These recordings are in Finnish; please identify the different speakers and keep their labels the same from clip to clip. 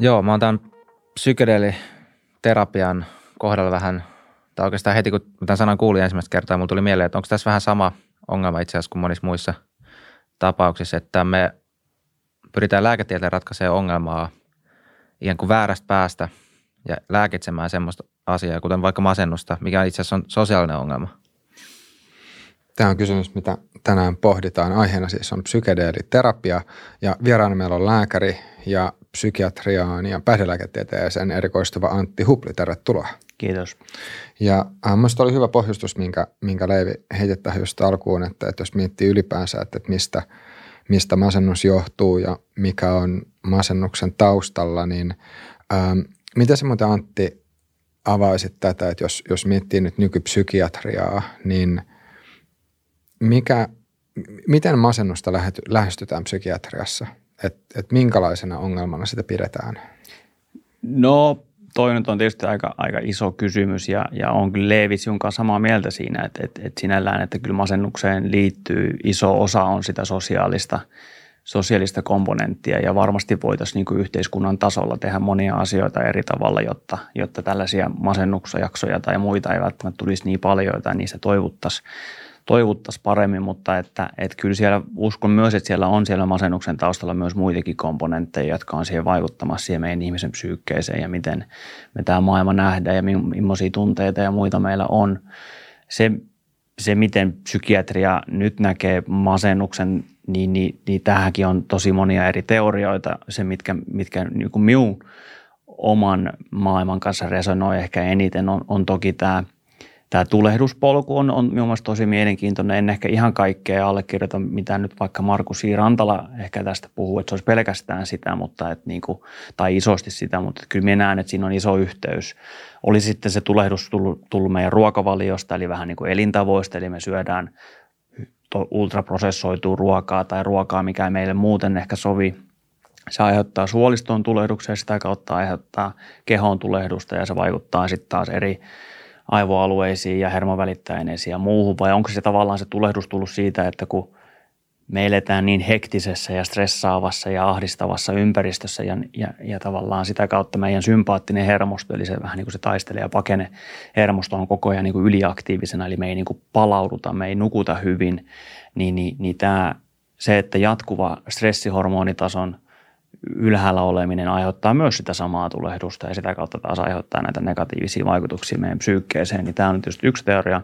Speaker 1: Joo, mä oon tämän psykedeeliterapian kohdalla vähän, tai oikeastaan heti kun tämän sanan kuulin ensimmäistä kertaa, mulla tuli mieleen, että onko tässä vähän sama ongelma itse asiassa kuin monissa muissa tapauksissa, että me pyritään lääketieteen ratkaisemaan ongelmaa ikään kuin väärästä päästä ja lääkitsemään semmoista asiaa, kuten vaikka masennusta, mikä itse asiassa on sosiaalinen ongelma.
Speaker 2: Tämä on kysymys, mitä tänään pohditaan. Aiheena siis on psykedeeliterapia ja vieraana meillä on lääkäri ja psykiatriaan ja päihdelääketieteeseen erikoistuva Antti Hupli. Tervetuloa.
Speaker 3: Kiitos.
Speaker 2: Ja äh, minusta oli hyvä pohjustus, minkä, minkä Leivi heitettä just alkuun, että, että jos miettii ylipäänsä, että, että mistä, mistä masennus johtuu ja mikä on masennuksen taustalla, niin ähm, miten se muuten Antti avaisit tätä, että jos, jos miettii nyt nykypsykiatriaa, niin mikä, miten masennusta lähestytään psykiatriassa? Että et minkälaisena ongelmana sitä pidetään?
Speaker 3: No toi nyt on tietysti aika, aika iso kysymys ja, ja on kyllä Leevis jonka samaa mieltä siinä, että, että, että sinällään, että kyllä masennukseen liittyy iso osa on sitä sosiaalista, sosiaalista komponenttia ja varmasti voitaisiin niin yhteiskunnan tasolla tehdä monia asioita eri tavalla, jotta, jotta tällaisia masennuksajaksoja tai muita ei välttämättä tulisi niin paljon tai niistä toivottaisiin toivottaisiin paremmin, mutta että, että kyllä siellä uskon myös, että siellä on siellä masennuksen taustalla myös muitakin komponentteja, jotka on siihen vaikuttamassa siihen meidän ihmisen psyykkeeseen ja miten me tämä maailma nähdään ja millaisia tunteita ja muita meillä on. Se, se miten psykiatria nyt näkee masennuksen, niin, niin, niin tähänkin on tosi monia eri teorioita. Se, mitkä, mitkä niin kuin minun oman maailman kanssa resonoi ehkä eniten, on, on toki tämä – tämä tulehduspolku on, on minun mielestä tosi mielenkiintoinen. En ehkä ihan kaikkea allekirjoita, mitä nyt vaikka Markus I. Rantala ehkä tästä puhuu, että se olisi pelkästään sitä, mutta et niin kuin, tai isosti sitä, mutta kyllä minä näen, että siinä on iso yhteys. Oli sitten se tulehdus tullut, tullut meidän ruokavaliosta, eli vähän niin kuin elintavoista, eli me syödään ultraprosessoitua ruokaa tai ruokaa, mikä ei meille muuten ehkä sovi. Se aiheuttaa tulehduksia ja sitä kautta aiheuttaa kehon tulehdusta ja se vaikuttaa sitten taas eri aivoalueisiin ja hermovälittäjäineisiin ja muuhun, vai onko se tavallaan se tulehdus tullut siitä, että kun me eletään niin hektisessä ja stressaavassa ja ahdistavassa ympäristössä ja, ja, ja tavallaan sitä kautta meidän sympaattinen hermosto, eli se vähän niin kuin se taistelee ja pakene hermosto on koko ajan niin kuin yliaktiivisena, eli me ei niin kuin palauduta, me ei nukuta hyvin, niin, niin, niin tämä, se, että jatkuva stressihormonitason – ylhäällä oleminen aiheuttaa myös sitä samaa tulehdusta ja sitä kautta taas aiheuttaa näitä negatiivisia vaikutuksia meidän psyykkeeseen. Niin tämä on tietysti yksi teoria.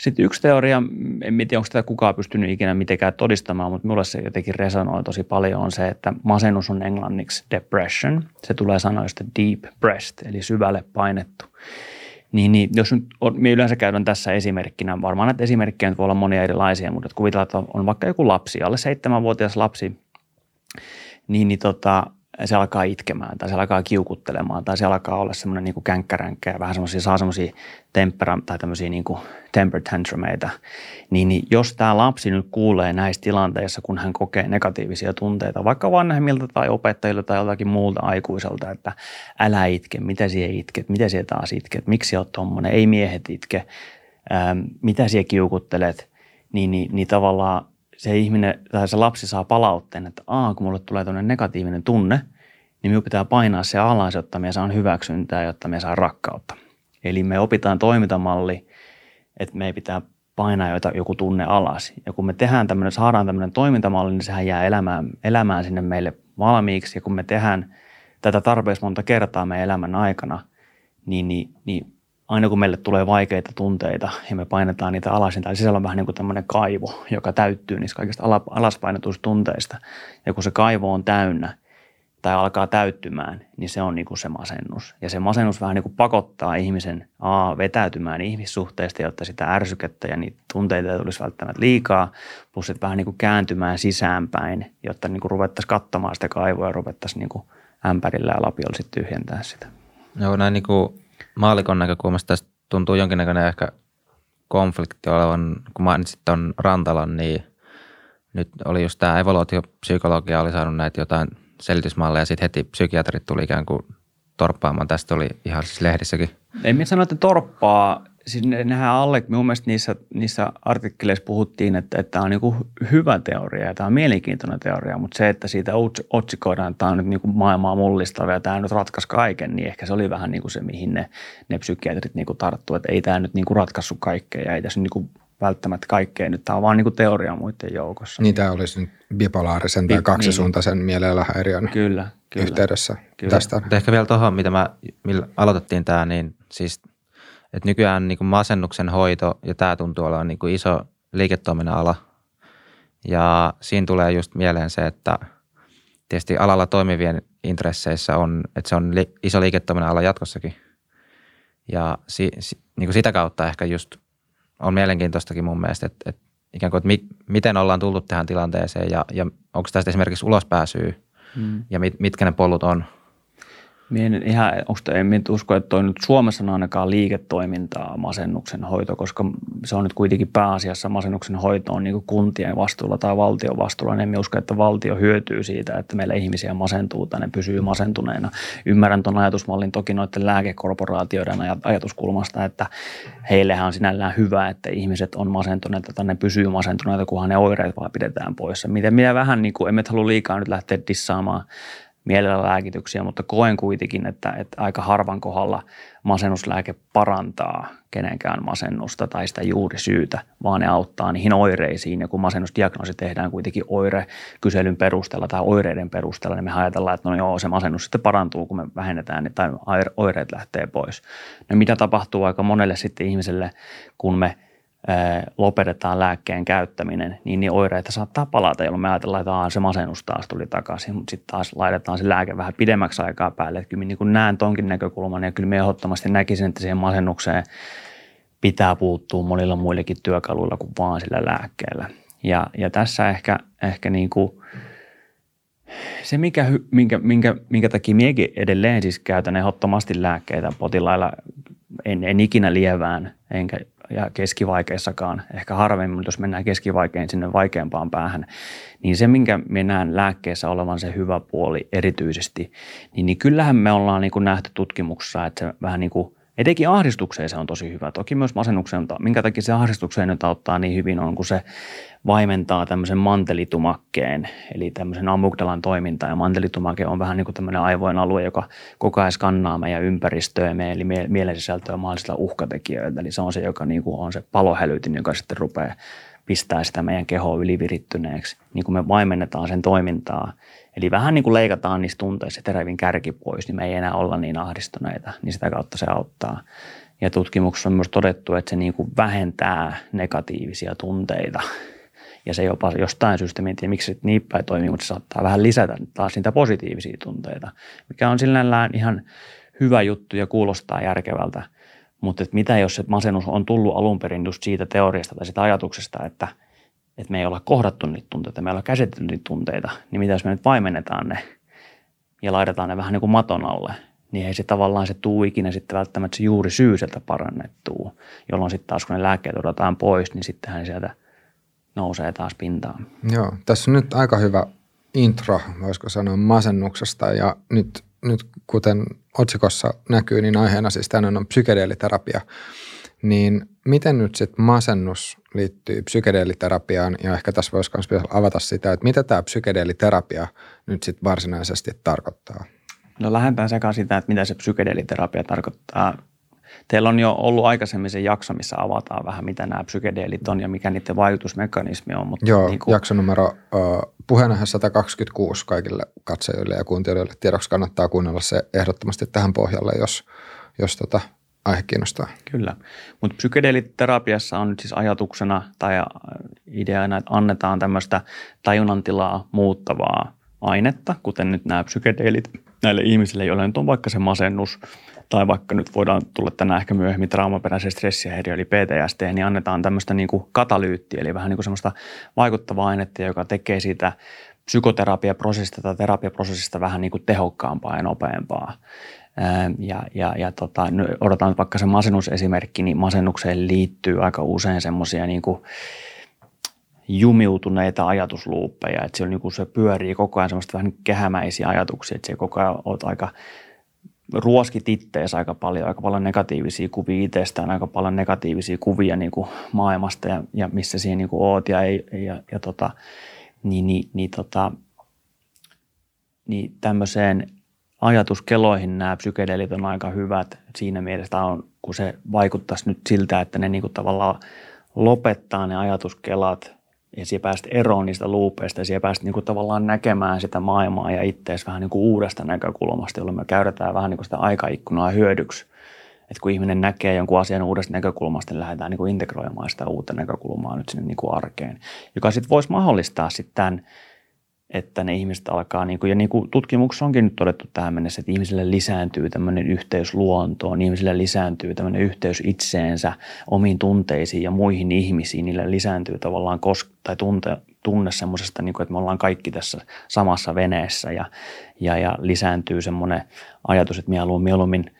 Speaker 3: Sitten yksi teoria, en tiedä onko tätä kukaan pystynyt ikinä mitenkään todistamaan, mutta minulle se jotenkin resonoi tosi paljon on se, että masennus on englanniksi depression. Se tulee sanoista deep breast, eli syvälle painettu. Niin, niin jos nyt on, minä yleensä käydään tässä esimerkkinä, varmaan näitä esimerkkejä voi olla monia erilaisia, mutta kuvitellaan, että on vaikka joku lapsi, alle seitsemänvuotias lapsi, niin, niin tota, se alkaa itkemään tai se alkaa kiukuttelemaan tai se alkaa olla semmoinen niin känkkäränkkä ja vähän semmoisia, saa semmoisia tempera- tai tämmöisiä niin kuin temper tantrumeita, niin, niin jos tämä lapsi nyt kuulee näissä tilanteissa, kun hän kokee negatiivisia tunteita, vaikka vanhemmilta tai opettajilta tai jotakin muulta aikuiselta, että älä itke, mitä siellä itket, mitä siellä taas itket, miksi oot tuommoinen, ei miehet itke, ää, mitä siellä kiukuttelet, niin, niin, niin tavallaan se ihminen tai se lapsi saa palautteen, että Aa, kun mulle tulee tuonne negatiivinen tunne, niin minun pitää painaa se alas, jotta me saan hyväksyntää, jotta me saa rakkautta. Eli me opitaan toimintamalli, että me pitää painaa joku tunne alas. Ja kun me tehdään tämmöinen, saadaan tämmöinen toimintamalli, niin sehän jää elämään, elämään sinne meille valmiiksi. Ja kun me tehdään tätä tarpeeksi monta kertaa meidän elämän aikana, niin, niin, niin aina kun meille tulee vaikeita tunteita ja me painetaan niitä alas, niin täällä sisällä on vähän niin kuin tämmöinen kaivo, joka täyttyy niistä kaikista alaspainetuista tunteista. Ja kun se kaivo on täynnä tai alkaa täyttymään, niin se on niin kuin se masennus. Ja se masennus vähän niin kuin pakottaa ihmisen A, vetäytymään ihmissuhteista, jotta sitä ärsykettä ja niitä tunteita ei tulisi välttämättä liikaa, plus että vähän niin kuin kääntymään sisäänpäin, jotta niin kuin ruvettaisiin katsomaan sitä kaivoa ja ruvettaisiin niin kuin ämpärillä ja lapiolla sitten tyhjentää sitä.
Speaker 1: Joo, näin niin kuin maalikon näkökulmasta tästä tuntuu jonkinnäköinen ehkä konflikti olevan, kun mainitsit tuon Rantalan, niin nyt oli just tämä evoluutiopsykologia oli saanut näitä jotain selitysmalleja ja sitten heti psykiatrit tuli ikään kuin torppaamaan. Tästä oli ihan siis lehdissäkin.
Speaker 3: Ei minä sano, että torppaa. Siis ne, nehän alle, mun mielestä niissä, niissä artikkeleissa puhuttiin, että, että tämä on niin hyvä teoria ja tämä on mielenkiintoinen teoria, mutta se, että siitä otsikoidaan, että tämä on nyt niin kuin maailmaa mullistava ja tämä nyt ratkaisi kaiken, niin ehkä se oli vähän niin kuin se, mihin ne, ne psykiatrit niin kuin tarttuivat, että ei tämä nyt niin kuin ratkaissut kaikkea ja ei tässä niin kuin välttämättä kaikkea nyt. Tämä on vaan niin kuin teoria muiden joukossa.
Speaker 2: Niin tämä olisi nyt bipolaarisen tai kaksisuuntaisen niin. mielenlahäiriön kyllä, kyllä, yhteydessä kyllä. tästä.
Speaker 1: Mutta ehkä vielä tuohon, mitä mä, millä aloitettiin tämä, niin siis – että nykyään niin kuin masennuksen hoito ja tämä tuntuu olevan niin kuin iso liiketoiminnan ala. Ja siinä tulee just mieleen se, että tietysti alalla toimivien intresseissä on, että se on li- iso liiketoiminnan ala jatkossakin. Ja si, si, niin kuin sitä kautta ehkä just on mielenkiintoistakin mun mielestä, että, että ikään kuin, että mi, miten ollaan tullut tähän tilanteeseen ja, ja onko tästä esimerkiksi ulospääsyä hmm. ja mit, mitkä ne polut on –
Speaker 3: Mie en ihan, te, en usko, että toi nyt Suomessa on ainakaan liiketoimintaa masennuksen hoito, koska se on nyt kuitenkin pääasiassa masennuksen hoito on niin kuntien vastuulla tai valtion vastuulla. En usko, että valtio hyötyy siitä, että meillä ihmisiä masentuu tai ne pysyy masentuneena. Ymmärrän tuon ajatusmallin toki noiden lääkekorporaatioiden ajatuskulmasta, että heillehän on sinällään hyvä, että ihmiset on masentuneita tai ne pysyy masentuneita, kunhan ne oireet vaan pidetään poissa. Miten minä vähän niin kuin, emme halua liikaa nyt lähteä dissaamaan mielellä lääkityksiä, mutta koen kuitenkin, että, että aika harvan kohdalla masennuslääke parantaa kenenkään masennusta tai sitä juuri syytä, vaan ne auttaa niihin oireisiin. Ja kun masennusdiagnoosi tehdään kuitenkin oirekyselyn perusteella tai oireiden perusteella, niin me ajatellaan, että no joo, se masennus sitten parantuu, kun me vähennetään tai oireet lähtee pois. No mitä tapahtuu aika monelle sitten ihmiselle, kun me – lopetetaan lääkkeen käyttäminen, niin, niin oireita saattaa palata, jolloin me ajatellaan, että se masennus taas tuli takaisin, mutta sitten taas laitetaan se lääke vähän pidemmäksi aikaa päälle. Että kyllä niin kuin näen tonkin näkökulman ja kyllä me ehdottomasti näkisin, että siihen masennukseen pitää puuttua monilla muillekin työkaluilla kuin vaan sillä lääkkeellä. Ja, ja tässä ehkä, ehkä niin kuin se, mikä, minkä, minkä, minkä takia minäkin edelleen siis käytän ehdottomasti lääkkeitä potilailla, en, en ikinä lievään, enkä ja keskivaikeissakaan, ehkä harvemmin, jos mennään keskivaikein sinne vaikeampaan päähän, niin se, minkä me näen lääkkeessä olevan se hyvä puoli erityisesti, niin, niin kyllähän me ollaan niin kuin nähty tutkimuksessa, että se vähän niin kuin Etenkin ahdistukseen se on tosi hyvä. Toki myös masennukseen, minkä takia se ahdistukseen nyt auttaa niin hyvin on, kun se vaimentaa tämmöisen mantelitumakkeen, eli tämmöisen amygdalan toimintaa. Ja mantelitumake on vähän niin kuin tämmöinen aivojen alue, joka koko ajan skannaa meidän ympäristöä, meidän, eli mielen sisältöä mahdollisilla uhkatekijöiltä. Eli se on se, joka niin kuin on se palohälytin, joka sitten rupeaa pistää sitä meidän kehoa ylivirittyneeksi. Niin kuin me vaimennetaan sen toimintaa, Eli vähän niin kuin leikataan niistä tunteista terävin kärki pois, niin me ei enää olla niin ahdistuneita, niin sitä kautta se auttaa. Ja tutkimuksessa on myös todettu, että se niin kuin vähentää negatiivisia tunteita. Ja se jopa jostain syystä, en tiedä miksi se niin päin toimii, mutta se saattaa vähän lisätä taas niitä positiivisia tunteita, mikä on sillä ihan hyvä juttu ja kuulostaa järkevältä. Mutta mitä jos se masennus on tullut alun perin just siitä teoriasta tai siitä ajatuksesta, että – että me ei olla kohdattu niitä tunteita, me ei olla käsitelty niitä tunteita, niin mitä jos me nyt vaimennetaan ne ja laitetaan ne vähän niin kuin maton alle, niin ei se tavallaan se tuu ikinä sitten välttämättä se juuri syy sieltä parannettuu, jolloin sitten taas kun ne lääkkeet otetaan pois, niin sittenhän sieltä nousee taas pintaan.
Speaker 2: Joo, tässä on nyt aika hyvä intro, voisiko sanoa masennuksesta ja nyt, nyt kuten otsikossa näkyy, niin aiheena siis tänään on psykedeeliterapia. Niin miten nyt sitten masennus liittyy psykedeeliterapiaan ja ehkä tässä voisi myös avata sitä, että mitä tämä psykedeeliterapia nyt sitten varsinaisesti tarkoittaa?
Speaker 3: No lähdetään sekaan sitä, että mitä se psykedeeliterapia tarkoittaa. Teillä on jo ollut aikaisemmin se jakso, missä avataan vähän, mitä nämä psykedeelit on ja mikä niiden vaikutusmekanismi on.
Speaker 2: Mutta Joo, niin kuin... jakso numero uh, puheenaihe 126 kaikille katsojille ja kuuntelijoille. Tiedoksi kannattaa kuunnella se ehdottomasti tähän pohjalle, jos, jos tota, aihe kiinnostaa.
Speaker 3: Kyllä, mutta psykedeeliterapiassa on nyt siis ajatuksena tai ideana, että annetaan tämmöistä tajunnantilaa muuttavaa ainetta, kuten nyt nämä psykedeelit näille ihmisille, joille nyt on vaikka se masennus tai vaikka nyt voidaan tulla tänään ehkä myöhemmin traumaperäisen stressihäiriö eli PTSD, niin annetaan tämmöistä niin kuin katalyyttiä, eli vähän niin kuin semmoista vaikuttavaa ainetta, joka tekee siitä psykoterapiaprosessista tai terapiaprosessista vähän niin kuin tehokkaampaa ja nopeampaa. Ja, ja, ja tota, odotan vaikka se masennusesimerkki, niin masennukseen liittyy aika usein semmoisia niin jumiutuneita ajatusluuppeja, että se, on, niin kuin se pyörii koko ajan semmoista vähän kehämäisiä ajatuksia, että se koko ajan olet aika ruoskit ittees aika paljon, aika paljon negatiivisia kuvia itsestään, aika paljon negatiivisia kuvia niin kuin maailmasta ja, ja missä siihen niin kuin oot ja, ei, ja, ja tota, niin, niin, niin, tota, niin tämmöiseen ajatuskeloihin nämä psykedeelit on aika hyvät siinä mielessä, on, kun se vaikuttaisi nyt siltä, että ne niin kuin tavallaan lopettaa ne ajatuskelat ja siellä päästä eroon niistä luupeista ja siellä päästä niin kuin tavallaan näkemään sitä maailmaa ja ittees vähän niin kuin uudesta näkökulmasta, jolloin me käytetään vähän niin kuin sitä aikaikkunaa hyödyksi. Että kun ihminen näkee jonkun asian uudesta näkökulmasta, niin lähdetään niin kuin integroimaan sitä uutta näkökulmaa nyt sinne niin kuin arkeen, joka sitten voisi mahdollistaa sitten tämän että ne ihmiset alkaa, niin kuin, ja niin kuin tutkimuksessa onkin nyt todettu tähän mennessä, että ihmisille lisääntyy tämmöinen yhteys luontoon, ihmisille lisääntyy tämmöinen yhteys itseensä, omiin tunteisiin ja muihin ihmisiin, niille lisääntyy tavallaan kos- tai tunte, tunne semmoisesta, niin että me ollaan kaikki tässä samassa veneessä ja, ja, ja lisääntyy semmoinen ajatus, että haluamme mieluummin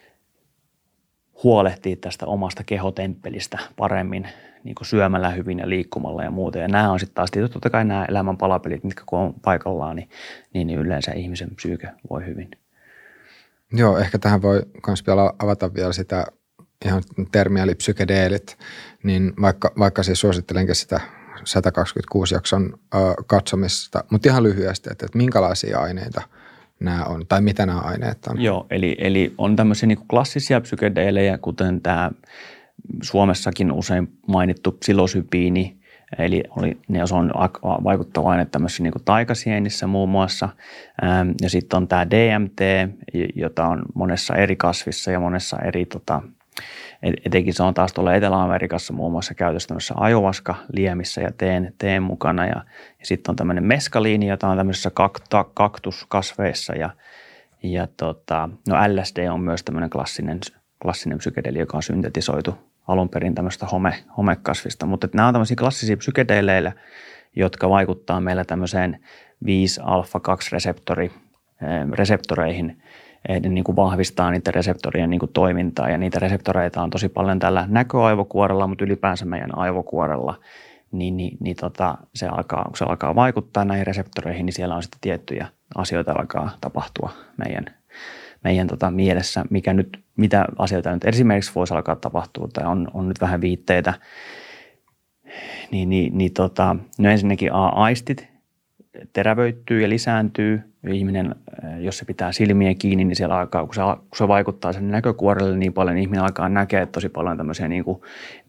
Speaker 3: huolehtia tästä omasta kehotemppelistä paremmin niin kuin syömällä hyvin ja liikkumalla ja muuta. Ja nämä on sitten taas tietysti totta kai nämä elämän palapelit, mitkä kun on paikallaan, niin, niin, niin yleensä ihmisen psyyke voi hyvin.
Speaker 2: Joo, ehkä tähän voi myös vielä avata vielä sitä ihan termiä, eli psykedeelit, niin vaikka, vaikka siis suosittelenkin sitä 126 jakson ö, katsomista, mutta ihan lyhyesti, että, että minkälaisia aineita nämä on, tai mitä nämä aineet on?
Speaker 3: Joo, eli, eli on tämmöisiä niin klassisia psykedeelejä, kuten tämä Suomessakin usein mainittu psilosypiini, eli oli, ne on vaikuttava aine tämmöisessä niin taikasienissä muun muassa. Ähm, ja sitten on tämä DMT, jota on monessa eri kasvissa ja monessa eri, tota, etenkin se on taas tuolla Etelä-Amerikassa muun muassa käytössä tämmöisessä ajovaska liemissä ja teen, teen mukana. Ja, ja sitten on tämmöinen meskaliini, jota on tämmöisessä kakta, kaktuskasveissa ja, ja tota, no LSD on myös tämmöinen klassinen klassinen psykedeli, joka on syntetisoitu alun perin tämmöistä home, homekasvista. Mutta nämä on tämmöisiä klassisia psykedeleillä, jotka vaikuttaa meillä tämmöiseen 5-alfa-2-reseptori, eh, reseptoreihin, ne niin kuin vahvistaa niiden reseptorien niin kuin toimintaa ja niitä reseptoreita on tosi paljon tällä näköaivokuorella, mutta ylipäänsä meidän aivokuorella, niin, niin, niin tota, se alkaa, kun se alkaa vaikuttaa näihin reseptoreihin, niin siellä on sitten tiettyjä asioita alkaa tapahtua meidän meidän tota, mielessä, mikä nyt, mitä asioita nyt esimerkiksi voisi alkaa tapahtua tai on, on nyt vähän viitteitä, niin, niin, niin tota, no ensinnäkin A-aistit terävöittyy ja lisääntyy. Ihminen, äh, jos se pitää silmiä kiinni, niin siellä alkaa, kun se, kun se vaikuttaa sen näkökuorelle niin paljon, niin ihminen alkaa näkeä tosi paljon tämmöisiä niin kuin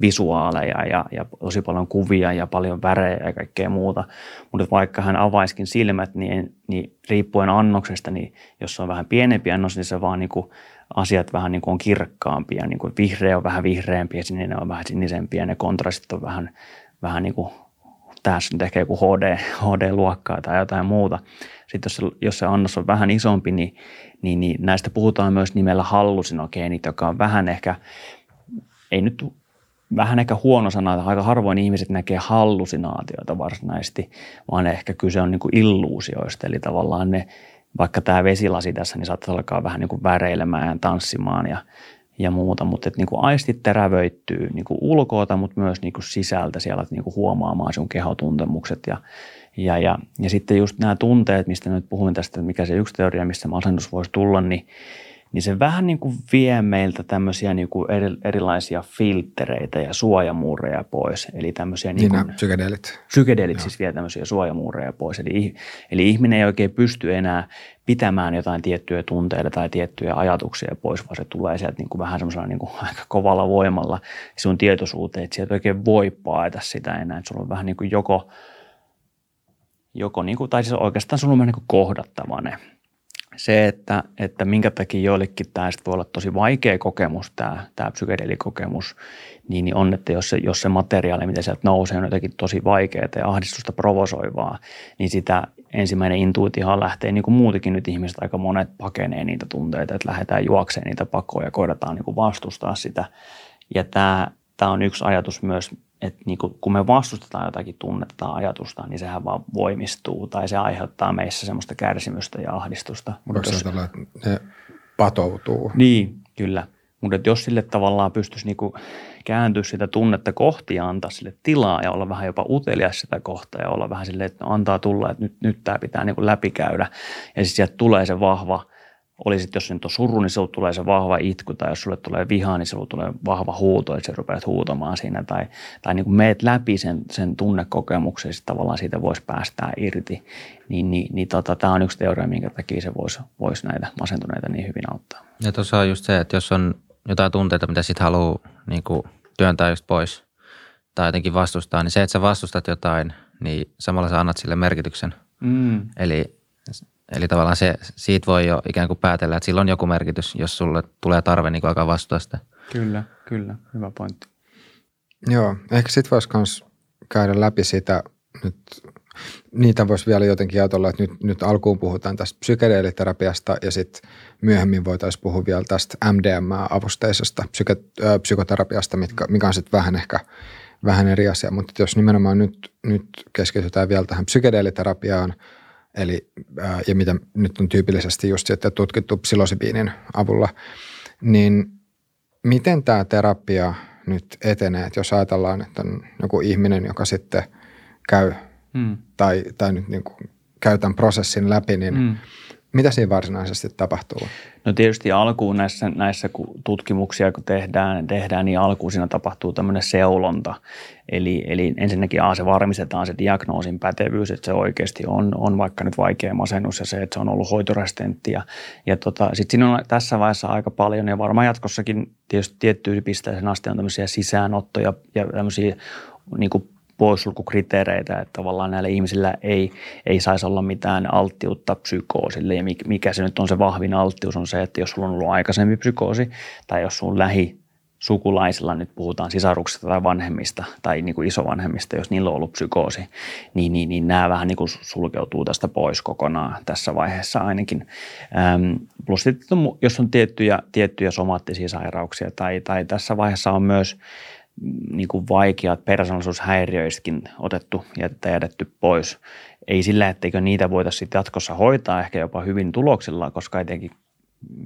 Speaker 3: visuaaleja ja, ja tosi paljon kuvia ja paljon värejä ja kaikkea muuta. Mutta vaikka hän avaiskin silmät, niin, niin riippuen annoksesta, niin jos se on vähän pienempi annos, niin se vaan niin kuin asiat vähän niin kuin on kirkkaampia. Niin kuin vihreä on vähän vihreämpi ja sininen on vähän sinisempiä ja ne kontrastit on vähän, vähän niin kuin tässä nyt ehkä joku HD, HD-luokkaa tai jotain muuta. Sitten jos se, jos se annos on vähän isompi, niin, niin, niin näistä puhutaan myös nimellä hallusinogeenit, joka on vähän ehkä, ei nyt vähän ehkä huono sana, että aika harvoin ihmiset näkee hallusinaatioita varsinaisesti, vaan ehkä kyse on niin kuin illuusioista, eli tavallaan ne, vaikka tämä vesilasi tässä, niin saattaa alkaa vähän niin kuin väreilemään ja tanssimaan ja ja muuta, mutta niin kuin aistit terävöittyy niin kuin ulkoota, mutta myös niin kuin sisältä siellä niin kuin huomaamaan sun kehotuntemukset ja, ja, ja, ja sitten just nämä tunteet, mistä nyt puhuin tästä, mikä se yksi teoria, missä masennus voisi tulla, niin niin se vähän niin kuin vie meiltä tämmöisiä niin kuin erilaisia filtreitä ja suojamuureja pois. Eli tämmöisiä
Speaker 2: niin, niin kuin, psykedeelit.
Speaker 3: Psykedeelit siis vie tämmöisiä suojamuureja pois. Eli, eli ihminen ei oikein pysty enää pitämään jotain tiettyjä tunteita tai tiettyjä ajatuksia pois, vaan se tulee sieltä niin kuin vähän semmoisella niin kuin aika kovalla voimalla sun tietoisuuteen, että sieltä oikein voi paeta sitä enää. Että sulla on vähän niin kuin joko, joko niin kuin, tai siis oikeastaan sulla on niin kuin kohdattava ne se, että, että minkä takia joillekin tämä voi olla tosi vaikea kokemus, tämä, tämä psykedelikokemus, niin, niin on, että jos se, jos se materiaali, mitä sieltä nousee, on jotenkin tosi vaikeaa ja ahdistusta provosoivaa, niin sitä ensimmäinen intuitiohan lähtee, niin kuin muutenkin nyt ihmiset aika monet pakenee niitä tunteita, että lähdetään juokseen niitä pakoja ja koidataan niin kuin vastustaa sitä. Ja tämä, tämä on yksi ajatus myös että niin kun me vastustetaan jotakin tunnetta tai ajatusta, niin sehän vaan voimistuu tai se aiheuttaa meissä semmoista kärsimystä ja ahdistusta.
Speaker 2: Voiko jos, että ne patoutuu?
Speaker 3: Niin, kyllä. Mutta jos sille tavallaan pystyisi niinku kääntyä sitä tunnetta kohti ja antaa sille tilaa ja olla vähän jopa utelias sitä kohtaa ja olla vähän silleen, että no antaa tulla, että nyt, nyt tämä pitää niinku läpikäydä. Ja siis sieltä tulee se vahva olisit, jos nyt on suru, niin sinulle tulee se vahva itku, tai jos sulle tulee viha, niin sinulle tulee vahva huuto, että sä rupeat huutamaan siinä, tai, tai niin kuin meet läpi sen, sen tunnekokemuksen, sitten tavallaan siitä voisi päästää irti, niin, niin, niin tota, tämä on yksi teoria, minkä takia se voisi, voisi näitä masentuneita niin hyvin auttaa.
Speaker 1: Ja tuossa on just se, että jos on jotain tunteita, mitä sitten haluaa niin kuin työntää just pois tai jotenkin vastustaa, niin se, että sä vastustat jotain, niin samalla sä annat sille merkityksen. Mm. Eli Eli tavallaan se, siitä voi jo ikään kuin päätellä, että sillä on joku merkitys, jos sulle tulee tarve niin alkaa vastustaa sitä.
Speaker 3: Kyllä, kyllä. Hyvä pointti.
Speaker 2: Joo, ehkä sitten voisi myös käydä läpi sitä nyt niitä voisi vielä jotenkin ajatella, että nyt, nyt alkuun puhutaan tästä psykedeeliterapiasta ja sitten myöhemmin voitaisiin puhua vielä tästä MDMA-avusteisesta psyke- äh, psykoterapiasta, mitkä, mikä on sitten vähän ehkä vähän eri asia. Mutta jos nimenomaan nyt, nyt keskitytään vielä tähän psykedeeliterapiaan – eli, ää, ja mitä nyt on tyypillisesti just sitten tutkittu psilosibiinin avulla, niin miten tämä terapia nyt etenee, että jos ajatellaan, että on joku ihminen, joka sitten käy hmm. tai, tai nyt niin kuin käy tämän prosessin läpi, niin hmm. Mitä siinä varsinaisesti tapahtuu?
Speaker 3: No tietysti alkuun näissä, näissä tutkimuksia, kun tehdään, tehdään, niin alkuun siinä tapahtuu tämmöinen seulonta. Eli, eli ensinnäkin A, se varmistetaan se diagnoosin pätevyys, että se oikeasti on, on vaikka nyt vaikea masennus ja se, että se on ollut hoitoresistentti. Ja, ja tota, sitten siinä on tässä vaiheessa aika paljon ja varmaan jatkossakin tietysti tiettyyn pisteeseen asti on tämmöisiä sisäänottoja ja tämmöisiä niin kuin poissulkukriteereitä, että tavallaan näillä ihmisillä ei, ei saisi olla mitään alttiutta psykoosille. Ja mikä se nyt on se vahvin alttius on se, että jos sulla on ollut aikaisempi psykoosi tai jos sun lähi sukulaisilla, nyt puhutaan sisaruksista tai vanhemmista tai niin kuin isovanhemmista, jos niillä on ollut psykoosi, niin, niin, niin nämä vähän niin kuin sulkeutuu tästä pois kokonaan tässä vaiheessa ainakin. Ähm, plus sitten, jos on tiettyjä, tiettyjä somaattisia sairauksia tai, tai tässä vaiheessa on myös niin kuin vaikeat persoonallisuushäiriöistäkin otettu ja jätetty pois. Ei sillä, etteikö niitä voitaisiin jatkossa hoitaa ehkä jopa hyvin tuloksilla, koska etenkin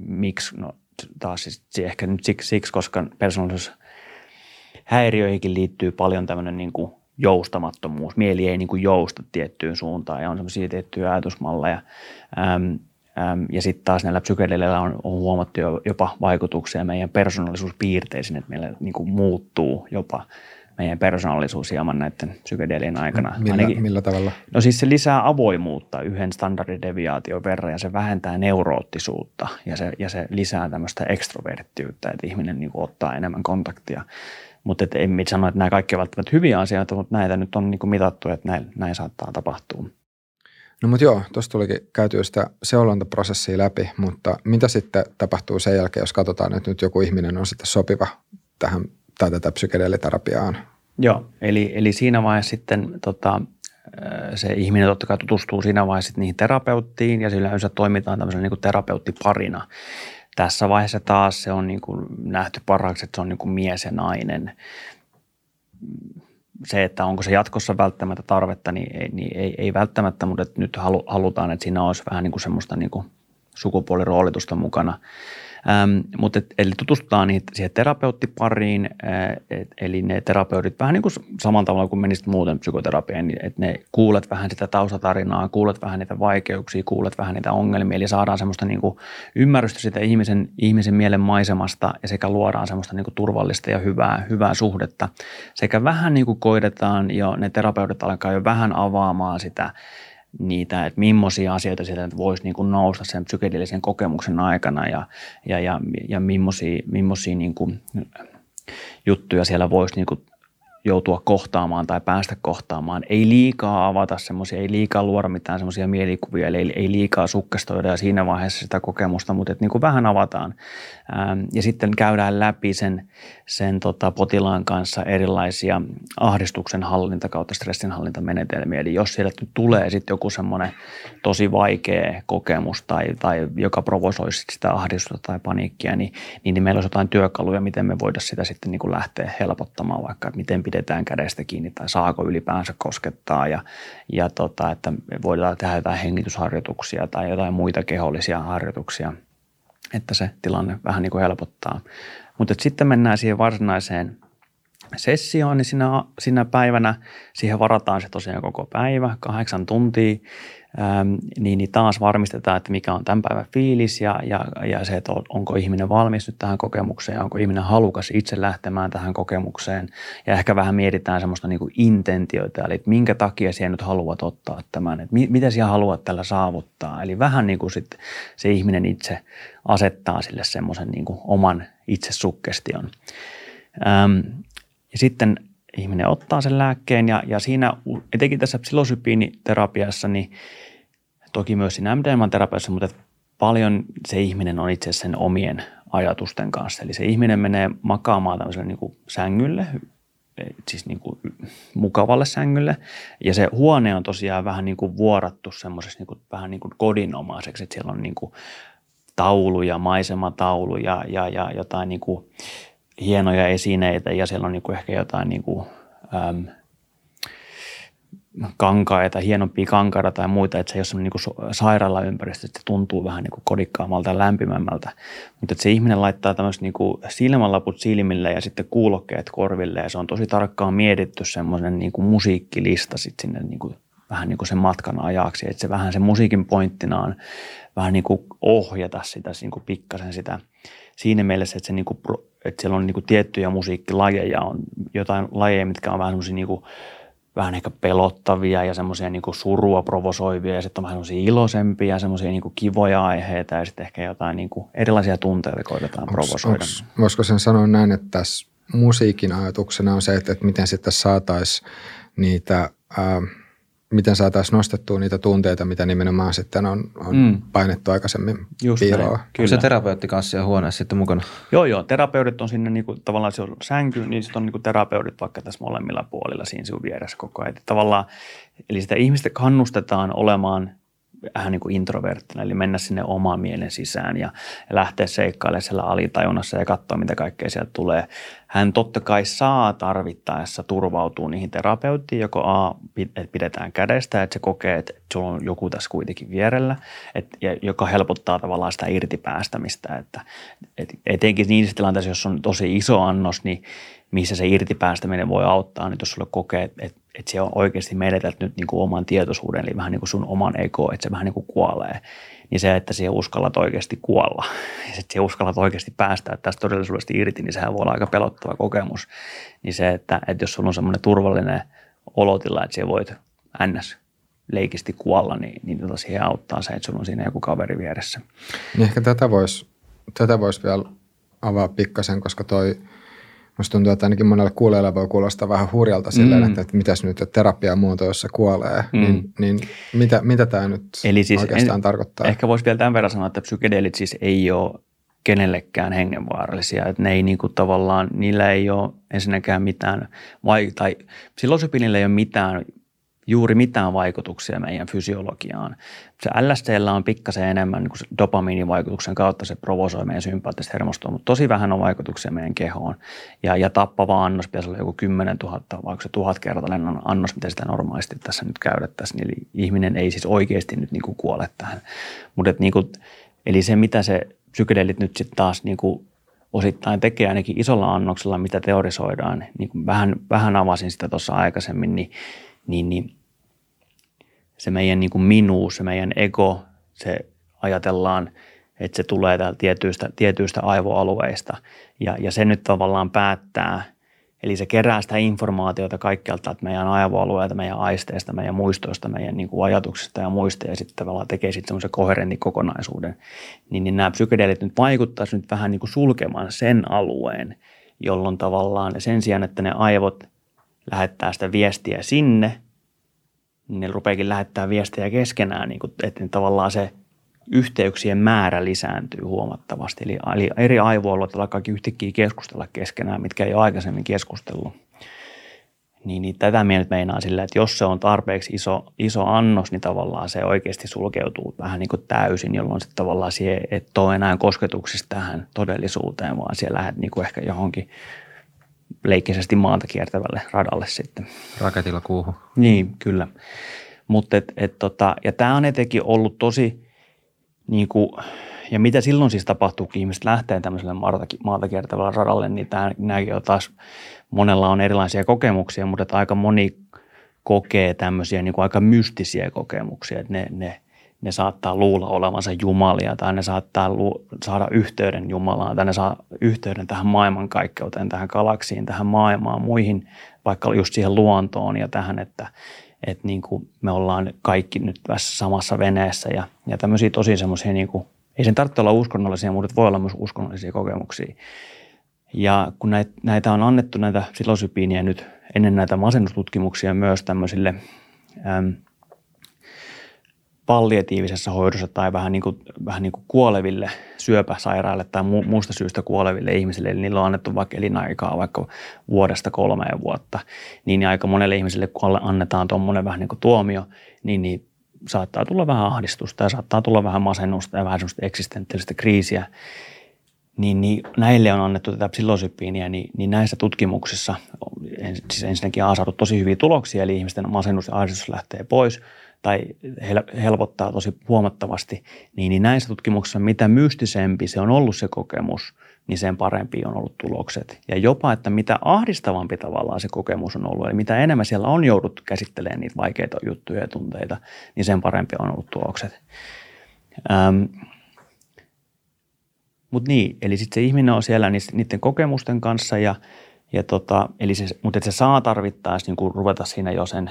Speaker 3: miksi, no taas siis ehkä nyt siksi, siksi koska persoonallisuushäiriöihin liittyy paljon tämmöinen niin kuin joustamattomuus. Mieli ei niin kuin jousta tiettyyn suuntaan ja on semmoisia tiettyjä ajatusmalleja. Ähm, ja sitten taas näillä psykedeleillä on, on huomattu jopa vaikutuksia meidän persoonallisuuspiirteisiin, että meillä niin kuin muuttuu jopa meidän persoonallisuus hieman näiden psykedelien aikana.
Speaker 2: Millä, Ainakin, millä tavalla?
Speaker 3: No siis se lisää avoimuutta yhden standardideviaation verran ja se vähentää neuroottisuutta ja se, ja se lisää tämmöistä ekstroverttiyttä, että ihminen niin kuin ottaa enemmän kontaktia. Mutta en sano, että nämä kaikki ovat välttämättä hyviä asioita, mutta näitä nyt on niin kuin mitattu, että näin, näin saattaa tapahtua.
Speaker 2: No mutta joo, tuossa tulikin käytyä sitä seulontaprosessia läpi, mutta mitä sitten tapahtuu sen jälkeen, jos katsotaan, että nyt joku ihminen on sitten sopiva tähän tai tätä psykedeeliterapiaan?
Speaker 3: Joo, eli, eli siinä vaiheessa sitten tota, se ihminen totta kai tutustuu siinä vaiheessa niihin terapeuttiin ja sillä yleensä toimitaan tämmöisenä niin terapeuttiparina. Tässä vaiheessa taas se on niin kuin nähty parhaaksi, että se on niin kuin mies ja nainen se, että onko se jatkossa välttämättä tarvetta, niin ei, niin ei, ei välttämättä, mutta nyt halutaan, että siinä olisi vähän niin kuin semmoista niin kuin sukupuoliroolitusta mukana – Ähm, mutta et, eli tutustutaan niitä, siihen terapeuttipariin, äh, et, eli ne terapeutit vähän niin kuin samalla tavalla kuin menisit muuten psykoterapiaan, niin että ne kuulet vähän sitä taustatarinaa, kuulet vähän niitä vaikeuksia, kuulet vähän niitä ongelmia, eli saadaan semmoista niin kuin ymmärrystä sitä ihmisen, ihmisen mielen maisemasta ja sekä luodaan semmoista niin kuin turvallista ja hyvää, hyvää suhdetta. Sekä vähän niin kuin koidetaan jo, ne terapeutit alkaa jo vähän avaamaan sitä niitä, että millaisia asioita sieltä voisi niin kuin nousta sen psykedeellisen kokemuksen aikana ja, ja, ja, ja millaisia, millaisia niin kuin juttuja siellä voisi niin kuin joutua kohtaamaan tai päästä kohtaamaan. Ei liikaa avata semmoisia, ei liikaa luoda mitään semmoisia mielikuvia, eli ei liikaa sukkestoida ja siinä vaiheessa sitä kokemusta, mutta niin kuin vähän avataan. Ähm, ja sitten käydään läpi sen, sen tota potilaan kanssa erilaisia ahdistuksen hallinta kautta stressin hallintamenetelmiä. Eli jos sieltä nyt tulee sitten joku semmoinen tosi vaikea kokemus tai, tai joka provosoisi sitä ahdistusta tai paniikkia, niin, niin meillä olisi jotain työkaluja, miten me voidaan sitä sitten niin kuin lähteä helpottamaan, vaikka miten pidetään kädestä kiinni tai saako ylipäänsä koskettaa ja, ja tota, että voidaan tehdä jotain hengitysharjoituksia tai jotain muita kehollisia harjoituksia, että se tilanne vähän niin kuin helpottaa. Mutta sitten mennään siihen varsinaiseen sessioon, niin sinä, sinä päivänä siihen varataan se tosiaan koko päivä, kahdeksan tuntia. Niin, niin taas varmistetaan, että mikä on tämän päivän fiilis ja, ja, ja se, että onko ihminen valmis nyt tähän kokemukseen ja onko ihminen halukas itse lähtemään tähän kokemukseen. Ja ehkä vähän mietitään semmoista niin kuin intentioita, eli että minkä takia sinä nyt haluat ottaa tämän, että mi, mitä sinä haluat tällä saavuttaa. Eli vähän niin kuin sit se ihminen itse asettaa sille semmoisen niin kuin oman itsesukgestion. Ähm, ja sitten ihminen ottaa sen lääkkeen ja, ja siinä etenkin tässä psilosypiiniterapiassa, niin toki myös siinä MDMA-terapiassa, mutta paljon se ihminen on itse sen omien ajatusten kanssa. Eli se ihminen menee makaamaan tämmöiselle niin kuin sängylle, siis niin kuin mukavalle sängylle. Ja se huone on tosiaan vähän niin kuin vuorattu semmoisessa niin vähän niin kuin kodinomaiseksi, että siellä on niin kuin tauluja, maisematauluja ja, ja jotain niin kuin hienoja esineitä ja siellä on niin kuin ehkä jotain niin kuin, äm, kankaita, hienompia kankaita tai muita, että se ei ole niin sairaalaympäristö, että se tuntuu vähän niin kuin kodikkaammalta ja lämpimämmältä. Mutta että se ihminen laittaa tämmöiset niin kuin silmälaput silmille ja sitten kuulokkeet korville ja se on tosi tarkkaan mietitty semmoinen niin kuin musiikkilista sitten sinne niin kuin, vähän niin kuin sen matkan ajaksi. Että se vähän sen musiikin pointtina on vähän niin kuin ohjata sitä niin kuin pikkasen sitä siinä mielessä, että, se niin kuin, että siellä on niin kuin tiettyjä musiikkilajeja, on jotain lajeja, mitkä on vähän niin kuin, vähän ehkä pelottavia ja semmoisia niin surua provosoivia ja sitten on vähän semmoisia iloisempia, semmoisia niin kivoja aiheita ja sitten ehkä jotain niin kuin erilaisia tunteita koitetaan onks, provosoida. Onks,
Speaker 2: voisiko sen sanoa näin, että tässä musiikin ajatuksena on se, että, että miten sitten saataisiin niitä äh, – miten saataisiin nostettua niitä tunteita, mitä nimenomaan sitten on, on mm. painettu aikaisemmin Just piiloon.
Speaker 1: Kyllä. se terapeutti kanssa siellä huoneessa sitten mukana?
Speaker 3: Joo, joo. Terapeutit on sinne niin kuin, tavallaan se on sänky, niin sitten on niin kuin terapeutit vaikka tässä molemmilla puolilla siinä sinun vieressä koko ajan. tavallaan, eli sitä ihmistä kannustetaan olemaan vähän niin kuin introverttina, eli mennä sinne omaan mielen sisään ja, lähteä seikkailemaan siellä alitajunnassa ja katsoa, mitä kaikkea sieltä tulee. Hän totta kai saa tarvittaessa turvautua niihin terapeuttiin, joko A, pidetään kädestä, että se kokee, että sulla on joku tässä kuitenkin vierellä, että, joka helpottaa tavallaan sitä irtipäästämistä, että et, etenkin niissä tilanteissa, jos on tosi iso annos, niin missä se irtipäästäminen voi auttaa, niin jos sulle kokee, että että se on oikeasti menetät nyt niin kuin oman tietoisuuden, eli vähän niin kuin sun oman ego, että se vähän niin kuin kuolee, niin se, että siihen uskallat oikeasti kuolla, että siihen uskallat oikeasti päästä tästä todellisuudesta irti, niin sehän voi olla aika pelottava kokemus. Niin se, että, että jos sulla on semmoinen turvallinen olotila, että siellä voit ns leikisti kuolla, niin, niin tota siihen auttaa se, että sulla on siinä joku kaveri vieressä.
Speaker 2: Niin ehkä tätä voisi tätä vois vielä avaa pikkasen, koska toi – Musta tuntuu, että ainakin monelle kuulijalle voi kuulostaa vähän hurjalta silleen, mm. että, että mitäs nyt, että terapiamuoto, jossa kuolee, mm. niin, niin mitä, mitä tämä nyt Eli siis oikeastaan en, tarkoittaa?
Speaker 3: Ehkä voisi vielä tämän verran sanoa, että psykedeelit siis ei ole kenellekään hengenvaarallisia. Että ne ei niin kuin tavallaan, niillä ei ole ensinnäkään mitään, vai, tai psilosopinilla ei ole mitään juuri mitään vaikutuksia meidän fysiologiaan. Se LSDllä on pikkasen enemmän niin dopamiinivaikutuksen kautta se provosoi meidän sympaattista hermostoa, mutta tosi vähän on vaikutuksia meidän kehoon. Ja, ja tappava annos pitäisi olla joku 10 000, vaikka se tuhatkertainen annos, mitä sitä normaalisti tässä nyt käytettäisiin. Eli ihminen ei siis oikeasti nyt niin kuin kuole tähän. Mutta niin kuin, eli se, mitä se psykedeelit nyt sitten taas niin kuin osittain tekee ainakin isolla annoksella, mitä teorisoidaan, niin kuin vähän, vähän avasin sitä tuossa aikaisemmin, niin niin, niin se meidän niin kuin minuus, se meidän ego, se ajatellaan, että se tulee täältä tietyistä, tietyistä aivoalueista. Ja, ja se nyt tavallaan päättää, eli se kerää sitä informaatiota kaikkialta, että meidän aivoalueelta, meidän aisteista, meidän muistoista, meidän niin kuin ajatuksista ja muista. Ja sitten tavallaan tekee sitten semmoisen koherentin kokonaisuuden, niin, niin nämä psykedeelit nyt vaikuttaisi nyt vähän niin kuin sulkemaan sen alueen, jolloin tavallaan sen sijaan, että ne aivot lähettää sitä viestiä sinne, niin ne rupeakin lähettää viestejä keskenään, niin kuin, että tavallaan se yhteyksien määrä lisääntyy huomattavasti. Eli eri aivoalueet alkaa yhtäkkiä keskustella keskenään, mitkä ei ole aikaisemmin keskustellut. Niin, niin tätä minä nyt meinaan sillä, että jos se on tarpeeksi iso, iso annos, niin tavallaan se oikeasti sulkeutuu vähän niin kuin täysin, jolloin sitten tavallaan siihen et ole enää kosketuksista tähän todellisuuteen, vaan siellä lähdet niin kuin ehkä johonkin leikkisesti maata kiertävälle radalle sitten.
Speaker 1: Raketilla kuuhu.
Speaker 3: Niin, kyllä. Mutta et, et tota, ja tämä on etenkin ollut tosi, niin kuin, ja mitä silloin siis tapahtuu, kun ihmiset lähtee tämmöiselle maata, maata kiertävälle radalle, niin tämä, nämäkin on taas, monella on erilaisia kokemuksia, mutta aika moni kokee tämmöisiä niin kuin aika mystisiä kokemuksia, että ne, ne, ne saattaa luulla olevansa jumalia tai ne saattaa lu- saada yhteyden Jumalaan tai ne saa yhteyden tähän maailmankaikkeuteen, tähän galaksiin, tähän maailmaan, muihin, vaikka just siihen luontoon ja tähän, että, että niin kuin me ollaan kaikki nyt tässä samassa veneessä ja, ja tämmöisiä tosi semmoisia, niin kuin, ei sen tarvitse olla uskonnollisia, mutta voi olla myös uskonnollisia kokemuksia. Ja kun näitä, on annettu näitä silosypiiniä nyt ennen näitä masennustutkimuksia myös tämmöisille äm, palliatiivisessa hoidossa tai vähän niin kuin, vähän niin kuin kuoleville syöpäsairaille tai mu- muusta syystä kuoleville ihmisille, eli niillä on annettu vaikka elinaikaa vaikka vuodesta kolmeen vuotta, niin aika monelle ihmiselle, kun annetaan tuommoinen vähän niin kuin tuomio, niin, niin saattaa tulla vähän ahdistusta ja saattaa tulla vähän masennusta ja vähän semmoista eksistentiaalista kriisiä, niin, niin näille on annettu tätä psilosypiiniä, niin, niin näissä tutkimuksissa siis ensinnäkin on saatu tosi hyviä tuloksia, eli ihmisten masennus ja ahdistus lähtee pois tai helpottaa tosi huomattavasti, niin, niin näissä tutkimuksissa mitä mystisempi se on ollut se kokemus, niin sen parempi on ollut tulokset. Ja jopa, että mitä ahdistavampi tavallaan se kokemus on ollut, eli mitä enemmän siellä on joudut käsittelemään niitä vaikeita juttuja ja tunteita, niin sen parempi on ollut tulokset. Ähm, mutta niin, eli sitten se ihminen on siellä niiden kokemusten kanssa ja, ja tota, eli se, mutta se saa tarvittaessa niin ruveta siinä jo sen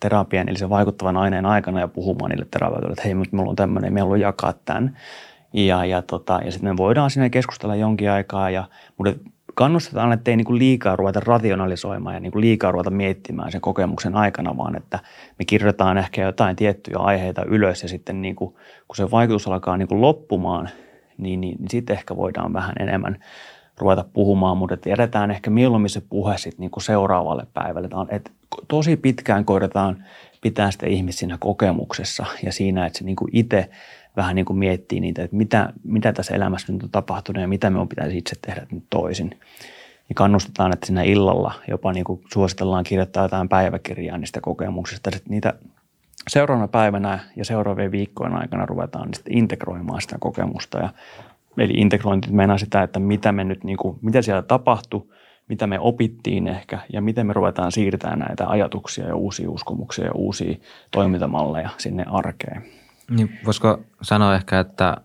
Speaker 3: terapian, eli sen vaikuttavan aineen aikana ja puhumaan niille terapeuteille, että hei, mutta mulla on tämmöinen, me haluan jakaa tämän. Ja, ja, tota, ja sitten me voidaan siinä keskustella jonkin aikaa, ja, mutta kannustetaan, että ei niin liikaa ruveta rationalisoimaan ja niin liikaa ruveta miettimään sen kokemuksen aikana, vaan että me kirjoitetaan ehkä jotain tiettyjä aiheita ylös ja sitten niin kuin, kun se vaikutus alkaa niin loppumaan – niin, niin, niin sitten ehkä voidaan vähän enemmän ruveta puhumaan, mutta että jätetään ehkä mieluummin se puhe sitten niin seuraavalle päivälle. On, että tosi pitkään koitetaan pitää sitä ihmistä siinä kokemuksessa ja siinä, että se niin kuin itse vähän niin kuin miettii niitä, että mitä, mitä tässä elämässä nyt on tapahtunut ja mitä me on pitäisi itse tehdä nyt toisin. Ja kannustetaan, että siinä illalla jopa niin kuin suositellaan kirjoittaa jotain päiväkirjaa niistä kokemuksista, että niitä seuraavana päivänä ja seuraavien viikkojen aikana ruvetaan sitten integroimaan sitä kokemusta. Ja, eli integrointi meinaa sitä, että mitä, me nyt, niin kuin, mitä siellä tapahtui, mitä me opittiin ehkä ja miten me ruvetaan siirtämään näitä ajatuksia ja uusia uskomuksia ja uusia toimintamalleja sinne arkeen.
Speaker 1: Niin, voisiko sanoa ehkä, että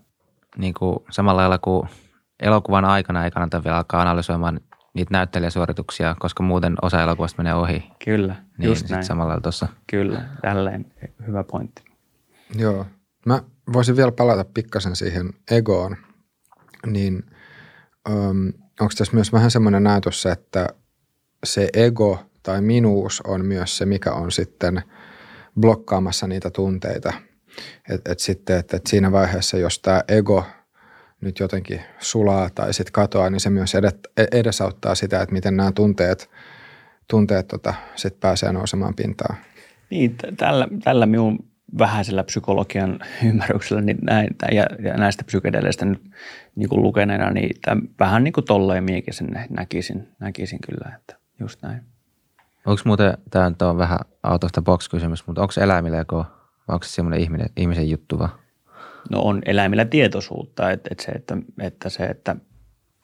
Speaker 1: niin kuin samalla lailla kuin elokuvan aikana ei kannata vielä alkaa analysoimaan niitä näyttelijäsuorituksia, koska muuten osa elokuvasta menee ohi.
Speaker 3: Kyllä,
Speaker 1: niin, just näin. samalla tuossa.
Speaker 3: Kyllä, tälleen hyvä pointti.
Speaker 2: Joo. Mä voisin vielä palata pikkasen siihen egoon. Niin onko tässä myös vähän semmoinen näytös, että se ego tai minuus on myös se, mikä on sitten blokkaamassa niitä tunteita. Että et sitten, että et siinä vaiheessa, jos tämä ego – nyt jotenkin sulaa tai sitten katoaa, niin se myös e-, edesauttaa sitä, että miten nämä tunteet, tunteet tota, sit pääsee nousemaan pintaan.
Speaker 3: Niin, tällä, tällä minun vähäisellä psykologian ymmärryksellä niin näin, ja, ja näistä psykedeleistä nyt niin kuin lukeneena, niin tämän, vähän niin kuin tolleen miekin sen näkisin, näkisin kyllä, että just näin.
Speaker 1: Onko muuten, tämä on vähän out of the box kysymys, mutta onko eläimillä joko, vai onko se semmoinen ihminen, ihmisen juttu vaan?
Speaker 3: no on eläimillä tietoisuutta, että, että se, että, että se, että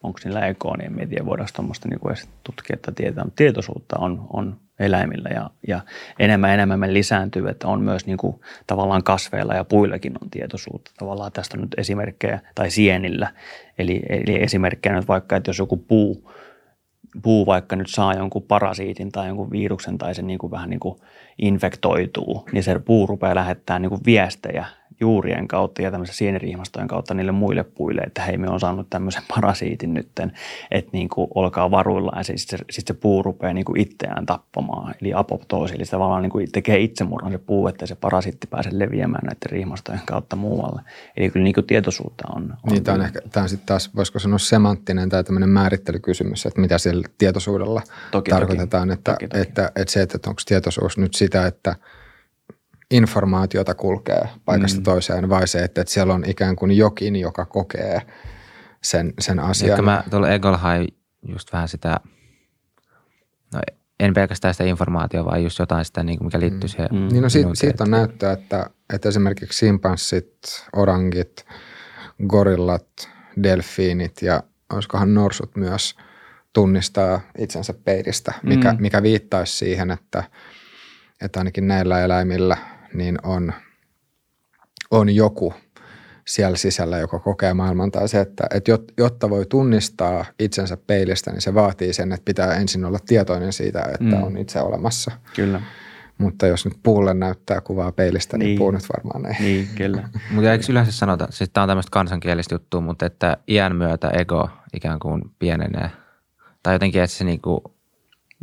Speaker 3: onko niillä ekoa, niin en tiedä, voidaanko tuommoista niin edes tutkia että tietää, mutta tietoisuutta on, on eläimillä ja, ja enemmän enemmän me lisääntyy, että on myös niin kuin, tavallaan kasveilla ja puillakin on tietoisuutta. Tavallaan tästä on nyt esimerkkejä, tai sienillä, eli, eli esimerkkejä nyt vaikka, että jos joku puu, puu vaikka nyt saa jonkun parasiitin tai jonkun viruksen tai se niin kuin vähän niin kuin infektoituu, niin se puu rupeaa lähettää niin kuin viestejä juurien kautta ja tämmöisen sienirihmastojen kautta niille muille puille, että hei me on saanut tämmöisen parasiitin nytten, että niin kuin olkaa varuilla ja sitten se, sit se puu rupeaa niin kuin itseään tappamaan, eli apoptoosi, eli se tavallaan niin kuin tekee itsemurhan se puu, että se parasiitti pääsee leviämään näiden rihmastojen kautta muualle. Eli kyllä niin kuin tietoisuutta on. on
Speaker 2: niin, tämä on, ehkä, tämä on sitten taas, voisiko sanoa semanttinen tai tämmöinen määrittelykysymys, että mitä sillä tietoisuudella toki, tarkoitetaan, toki. Että, toki, toki. Että, että, että se, että onko tietoisuus nyt sitä, että – informaatiota kulkee paikasta mm. toiseen, vai se, että, että siellä on ikään kuin jokin, joka kokee sen, sen asian.
Speaker 1: Ehkä mä tuolla Egolla hain just vähän sitä, no en pelkästään sitä informaatiota, vaan just jotain sitä, niin mikä liittyy mm. siihen.
Speaker 2: Mm. Niin no siitä, siitä on näyttöä, että, että esimerkiksi simpanssit, orangit, gorillat, delfiinit ja olisikohan norsut myös tunnistaa itsensä peilistä, mikä, mm. mikä viittaisi siihen, että – että ainakin näillä eläimillä niin on, on joku siellä sisällä, joka kokee maailman, tai se, että, että jotta voi tunnistaa itsensä peilistä, niin se vaatii sen, että pitää ensin olla tietoinen siitä, että mm. on itse olemassa.
Speaker 3: Kyllä.
Speaker 2: Mutta jos nyt puulle näyttää kuvaa peilistä, niin, niin puu nyt varmaan ei.
Speaker 3: Niin, kyllä.
Speaker 1: mutta eikö yleensä sanota, siis tämä on tämmöistä kansankielistä juttua, mutta että iän myötä ego ikään kuin pienenee. Tai jotenkin, että se niinku,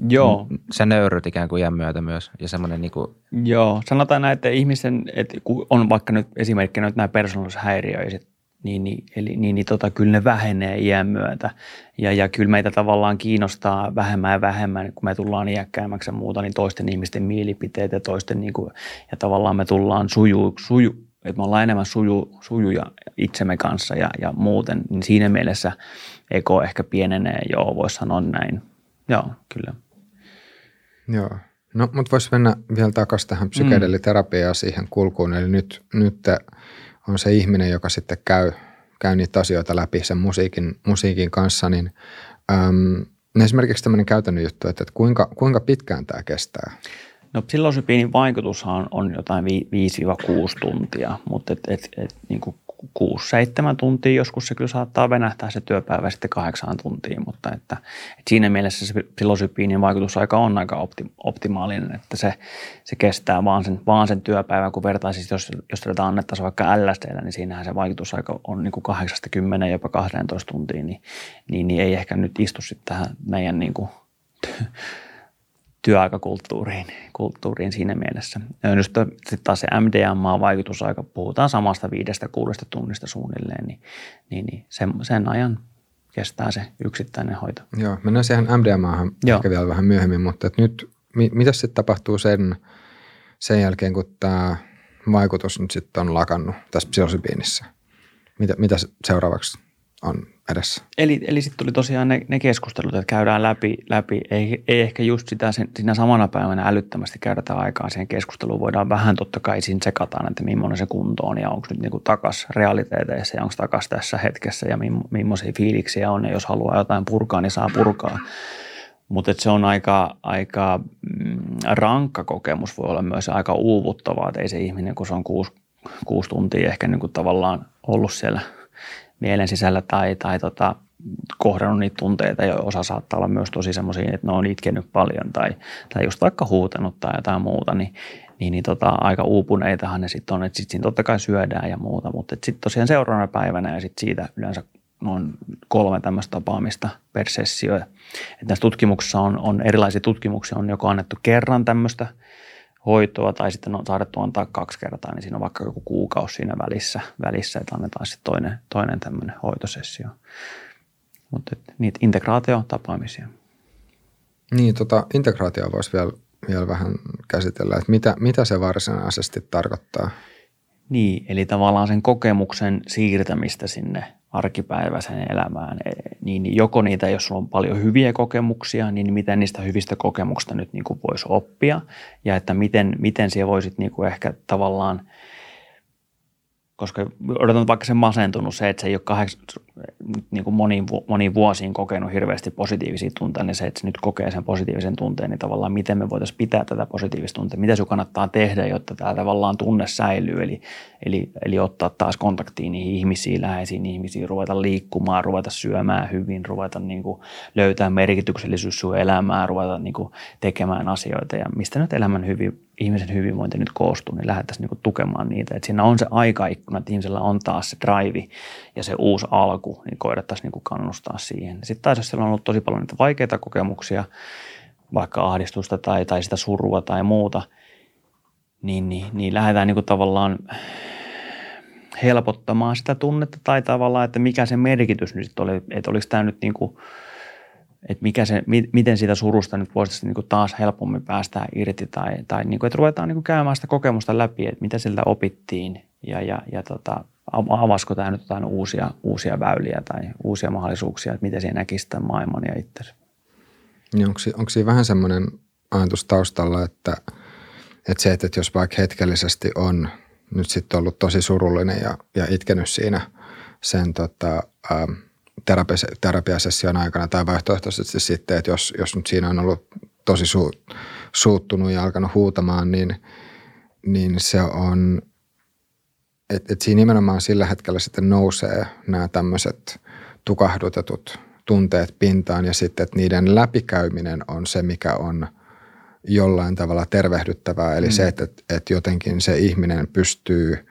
Speaker 3: Joo.
Speaker 1: se nöyryt ikään kuin iän myötä myös. Ja semmoinen niinku,
Speaker 3: Joo, sanotaan näin, että ihmisen, että kun on vaikka nyt esimerkkinä nyt nämä persoonallisuushäiriöiset niin, niin, eli, niin, niin tota, kyllä ne vähenee iän myötä. Ja, ja kyllä meitä tavallaan kiinnostaa vähemmän ja vähemmän, kun me tullaan iäkkäämmäksi ja muuta, niin toisten ihmisten mielipiteet ja toisten, niin kuin, ja tavallaan me tullaan suju, suju että me ollaan enemmän suju, sujuja itsemme kanssa ja, ja muuten, niin siinä mielessä eko ehkä pienenee, joo, voisi sanoa näin. Joo, kyllä.
Speaker 2: Joo. No, mutta voisi mennä vielä takaisin tähän psykedeliterapiaan mm. siihen kulkuun. Eli nyt, nyt on se ihminen, joka sitten käy, käy niitä asioita läpi sen musiikin, musiikin kanssa, niin äm, esimerkiksi tämmöinen käytännön juttu, että, että kuinka, kuinka pitkään tämä kestää?
Speaker 3: No psilosybiinin vaikutushan on jotain 5-6 tuntia, mutta et, et, et, niin kuin 6-7 tuntia, joskus se kyllä saattaa venähtää se työpäivä sitten kahdeksaan tuntiin, mutta että, että siinä mielessä se psilosybiinin vaikutusaika on aika opti, optimaalinen, että se, se kestää vaan sen, vaan sen työpäivän, kun vertaisi, jos, jos tätä annettaisiin vaikka LSDllä, niin siinähän se vaikutusaika on niin kuin 8-10 jopa 12 tuntiin, niin, niin, niin ei ehkä nyt istu sitten tähän meidän niin kuin, työaikakulttuuriin kulttuuriin siinä mielessä. Ja just sitten taas se MDMA-vaikutusaika, puhutaan samasta viidestä kuudesta tunnista suunnilleen, niin, niin, niin sen, sen ajan kestää se yksittäinen hoito.
Speaker 2: Joo, mennään siihen MDMAhan Joo. ehkä vielä vähän myöhemmin, mutta et nyt, mi, mitä sitten tapahtuu sen, sen jälkeen, kun tämä vaikutus nyt sitten on lakannut tässä psilosybiinissä? Mitä, mitä seuraavaksi on edessä.
Speaker 3: Eli, eli sitten tuli tosiaan ne, ne keskustelut, että käydään läpi, läpi ei, ei ehkä just sitä sen, siinä samana päivänä älyttömästi käydä aikaa siihen keskusteluun. Voidaan vähän totta kai siinä sekataan, että millainen se kunto on ja onko nyt niinku takas realiteeteissa ja onko takas tässä hetkessä ja millaisia fiiliksiä on ja jos haluaa jotain purkaa, niin saa purkaa. Mutta se on aika, aika mm, rankka kokemus, voi olla myös aika uuvuttavaa, että ei se ihminen, kun se on kuusi, kuusi tuntia ehkä niin kuin tavallaan ollut siellä – mielen sisällä tai, tai tota, kohdannut niitä tunteita, ja osa saattaa olla myös tosi semmoisia, että ne on itkenyt paljon tai, tai just vaikka huutanut tai jotain muuta, niin, niin, niin tota, aika uupuneitahan ne sitten on, että sitten totta kai syödään ja muuta, mutta sitten tosiaan seuraavana päivänä ja sitten siitä yleensä noin kolme tämmöistä tapaamista per sessio. Että näissä tutkimuksissa on, on erilaisia tutkimuksia, on joko annettu kerran tämmöistä – hoitoa tai sitten on saadettu antaa kaksi kertaa, niin siinä on vaikka joku kuukausi siinä välissä, välissä että annetaan sitten toinen, toinen tämmöinen hoitosessio. Mutta niitä integraatiotapaamisia.
Speaker 2: Niin, tota, integraatio voisi vielä, vielä vähän käsitellä, että mitä, mitä se varsinaisesti tarkoittaa?
Speaker 3: Niin, eli tavallaan sen kokemuksen siirtämistä sinne arkipäiväiseen elämään, e, niin joko niitä, jos sulla on paljon hyviä kokemuksia, niin miten niistä hyvistä kokemuksista nyt niin kuin voisi oppia? Ja että miten, miten siellä voisit niin kuin ehkä tavallaan – koska odotan vaikka sen masentunut se, että se ei ole kahdeksan, niin kuin moniin, moniin vuosiin kokenut hirveästi positiivisia tunteita, niin se, että se nyt kokee sen positiivisen tunteen, niin tavallaan miten me voitaisiin pitää tätä positiivista tuntea, mitä sun kannattaa tehdä, jotta tämä tavallaan tunne säilyy, eli, eli, eli ottaa taas kontaktiin niihin ihmisiin, läheisiin ihmisiin, ruveta liikkumaan, ruveta syömään hyvin, ruveta niin kuin löytää merkityksellisyys sun elämään, ruveta niin kuin tekemään asioita. Ja mistä nyt elämän hyvin, ihmisen hyvinvointi nyt koostuu, niin lähdettäisiin niin tukemaan niitä. Että siinä on se aikaikkuna, että ihmisellä on taas se drive ja se uusi alku, niin koetettaisiin niin kannustaa siihen. Sitten taas jos siellä on ollut tosi paljon niitä vaikeita kokemuksia, vaikka ahdistusta tai, tai sitä surua tai muuta, niin, niin, niin lähdetään niin kuin tavallaan helpottamaan sitä tunnetta tai tavallaan, että mikä se merkitys nyt oli, että oliko tämä nyt niin kuin – että mikä se, miten siitä surusta nyt voisi niin kuin taas helpommin päästä irti tai, tai niin kuin, että ruvetaan niin kuin käymään sitä kokemusta läpi, että mitä siltä opittiin ja, ja, ja tota, avasko tämä nyt jotain uusia, uusia väyliä tai uusia mahdollisuuksia, että miten siinä näkisi tämän maailman ja itsensä.
Speaker 2: Niin onko, onko siinä vähän semmoinen ajatus taustalla, että, että se, että jos vaikka hetkellisesti on nyt sitten ollut tosi surullinen ja, ja itkenyt siinä sen tota, ähm, terapiasession aikana tai vaihtoehtoisesti sitten, että jos, jos nyt siinä on ollut tosi su, suuttunut ja alkanut huutamaan, niin, niin se on, että et siinä nimenomaan sillä hetkellä sitten nousee nämä tämmöiset tukahdutetut tunteet pintaan ja sitten, että niiden läpikäyminen on se, mikä on jollain tavalla tervehdyttävää. Eli mm. se, että, että jotenkin se ihminen pystyy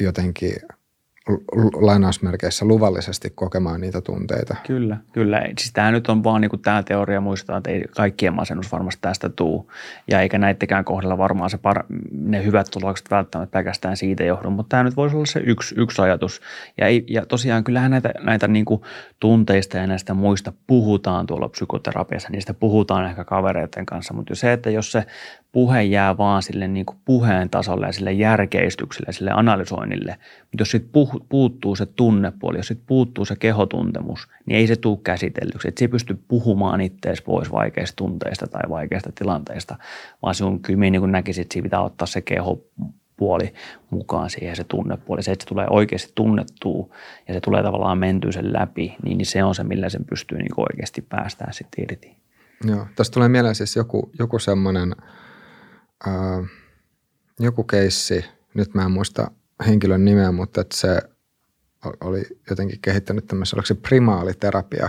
Speaker 2: jotenkin – lainausmerkeissä luvallisesti kokemaan niitä tunteita.
Speaker 3: Kyllä, kyllä. Siis tämä nyt on vaan niin kuin tämä teoria muistaa, että ei kaikkien masennus varmasti tästä tuu. Ja eikä näittekään kohdalla varmaan se par, ne hyvät tulokset välttämättä pelkästään siitä johdu, mutta tämä nyt voisi olla se yksi, yksi ajatus. Ja, ei, ja tosiaan kyllähän näitä, näitä niin kuin tunteista ja näistä muista puhutaan tuolla psykoterapiassa, niistä puhutaan ehkä kavereiden kanssa, mutta se, että jos se puhe jää vaan sille niin kuin puheen tasolle ja sille järkeistykselle sille analysoinnille. Mutta jos sitten puuttuu se tunnepuoli, jos sitten puuttuu se kehotuntemus, niin ei se tule käsitellyksi. Et se ei pysty puhumaan itseäsi pois vaikeista tunteista tai vaikeista tilanteista, vaan sinun kyllä niin kuin näkisit, että pitää ottaa se kehopuoli mukaan siihen se tunnepuoli. Se, että se tulee oikeasti tunnettua ja se tulee tavallaan mentyä sen läpi, niin, niin se on se, millä sen pystyy niin oikeasti päästään sitten irti.
Speaker 2: Joo, tästä tulee mieleen siis joku, joku semmoinen – ää, joku keissi, nyt mä en muista henkilön nimeä, mutta että se oli jotenkin kehittänyt tämmöisen, oliko se primaaliterapia,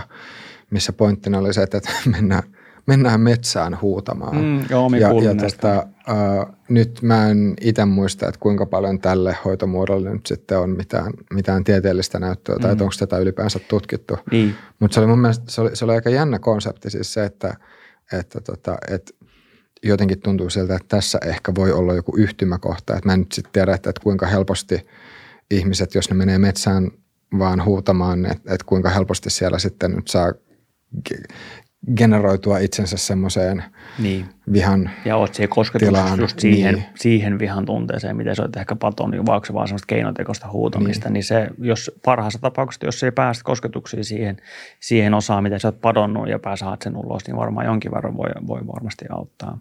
Speaker 2: missä pointtina oli se, että mennään, mennään metsään huutamaan.
Speaker 3: Mm, joo,
Speaker 2: ja, ja tota, uh, nyt mä en itse muista, että kuinka paljon tälle hoitomuodolle nyt sitten on mitään, mitään tieteellistä näyttöä, mm. tai onko tätä ylipäänsä tutkittu.
Speaker 3: Niin.
Speaker 2: Mutta se oli mun mielestä, se oli, se oli aika jännä konsepti siis se, että, että, tota, että jotenkin tuntuu siltä, että tässä ehkä voi olla joku yhtymäkohta. Että mä en nyt sitten tiedä, että, kuinka helposti ihmiset, jos ne menee metsään vaan huutamaan, että, että kuinka helposti siellä sitten nyt saa generoitua itsensä semmoiseen niin. vihan
Speaker 3: Ja oot siihen kosketuksessa just siihen, niin. siihen vihan tunteeseen, miten se on ehkä paton, niin vaikka se vaan semmoista keinotekoista huutamista, niin. niin se, jos parhaassa tapauksessa, jos ei päästä kosketuksiin siihen, siihen osaan, miten sä oot padonnut ja pääsät sen ulos, niin varmaan jonkin verran voi, voi varmasti auttaa.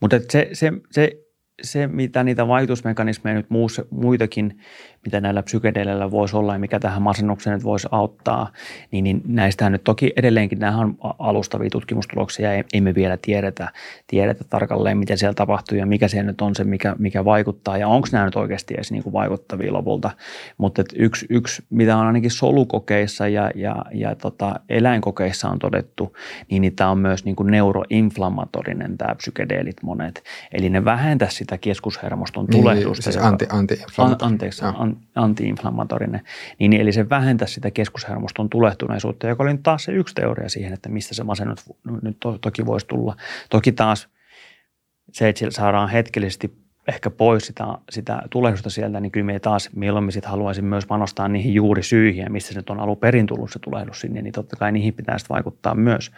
Speaker 3: Mutta se, se, se, se, mitä niitä vaikutusmekanismeja nyt muussa, muitakin, mitä näillä psykedeleillä voisi olla ja mikä tähän masennukseen nyt voisi auttaa, niin, niin näistähän nyt toki edelleenkin nämä on alustavia tutkimustuloksia ja emme vielä tiedetä, tiedetä tarkalleen, mitä siellä tapahtuu ja mikä se nyt on se, mikä, mikä vaikuttaa ja onko nämä nyt oikeasti edes niin kuin vaikuttavia lopulta. Mutta yksi, yksi, mitä on ainakin solukokeissa ja, ja, ja tota, eläinkokeissa on todettu, niin, niin tämä on myös niin kuin neuroinflammatorinen tämä psykedeelit monet. Eli ne vähentää sitä keskushermoston niin, tulehdusta.
Speaker 2: Niin, siis anti, anti,
Speaker 3: an, anteeksi, an, antiinflammatorinen. Niin, eli se vähentää sitä keskushermoston tulehtuneisuutta, joka oli taas se yksi teoria siihen, että mistä se masennus nyt to, toki voisi tulla. Toki taas se, että saadaan hetkellisesti ehkä pois sitä, sitä tulehdusta sieltä, niin kyllä me taas mieluummin sit haluaisin myös panostaa niihin juuri syihin, missä se on alun perin tullut se tulehdus sinne, niin totta kai niihin pitää vaikuttaa myös.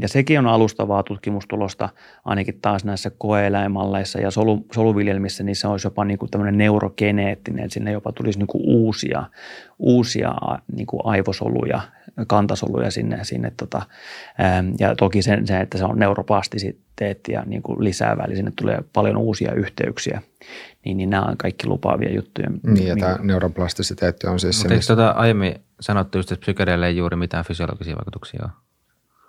Speaker 3: Ja sekin on alustavaa tutkimustulosta, ainakin taas näissä koeeläimalleissa ja solu, soluviljelmissä, niin se olisi jopa niin kuin tämmöinen neurogeneettinen, sinne jopa tulisi niin kuin uusia, uusia niin kuin aivosoluja, kantasoluja sinne, sinne tota, ja toki sen, se, että se on neuroplastisiteettia niin kuin lisäävä, eli sinne tulee paljon uusia yhteyksiä, niin, niin nämä on kaikki lupaavia juttuja.
Speaker 2: Niin, ja tämä neuroplastisiteetti on siis
Speaker 1: Mutta se. Eikö tuota aiemmin sanottu just, että psykedeille ei juuri mitään fysiologisia vaikutuksia ole?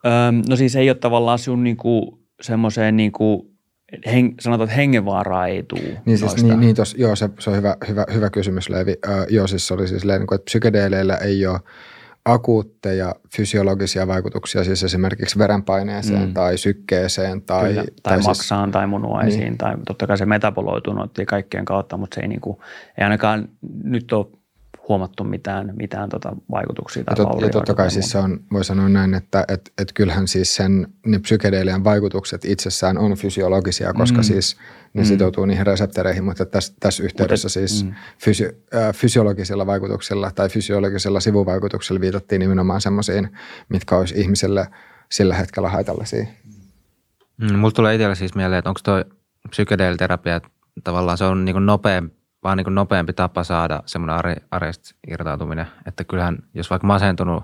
Speaker 3: Öö, no siis ei ole tavallaan sun niinku semmoiseen niinku hen, sanotaan, että hengenvaaraa ei tule.
Speaker 2: Niin, siis, niin, niin tos, joo, se, se on hyvä, hyvä, hyvä kysymys, Leevi. Öö, joo, siis se oli siis niin että psykedeleillä ei ole akuutteja fysiologisia vaikutuksia, siis esimerkiksi verenpaineeseen mm. tai sykkeeseen tai,
Speaker 3: Kyllä, tai, tai siis- maksaan siis, tai munuaisiin niin. tai totta kai se metaboloituu noiden kaikkien kautta, mutta se ei, niin kuin, ei ainakaan nyt ole huomattu mitään, mitään tota vaikutuksia tai
Speaker 2: ja, tot, ja totta kai siis se on, voi sanoa näin, että et, et kyllähän siis sen, ne psykedeelian vaikutukset itsessään on fysiologisia, koska mm. siis ne mm. sitoutuu niihin reseptoreihin, mutta tässä, tässä yhteydessä mutta, siis mm. fysio, äh, fysiologisilla vaikutuksilla tai fysiologisilla sivuvaikutuksilla viitattiin nimenomaan semmoisiin, mitkä olisi ihmiselle sillä hetkellä haitallisia.
Speaker 1: Mm, mulla tulee itsellä siis mieleen, että onko tuo psykedeeliterapia tavallaan se on niin nopeampi vaan niin nopeampi tapa saada semmoinen arjesta irtautuminen. Että kyllähän, jos vaikka masentunut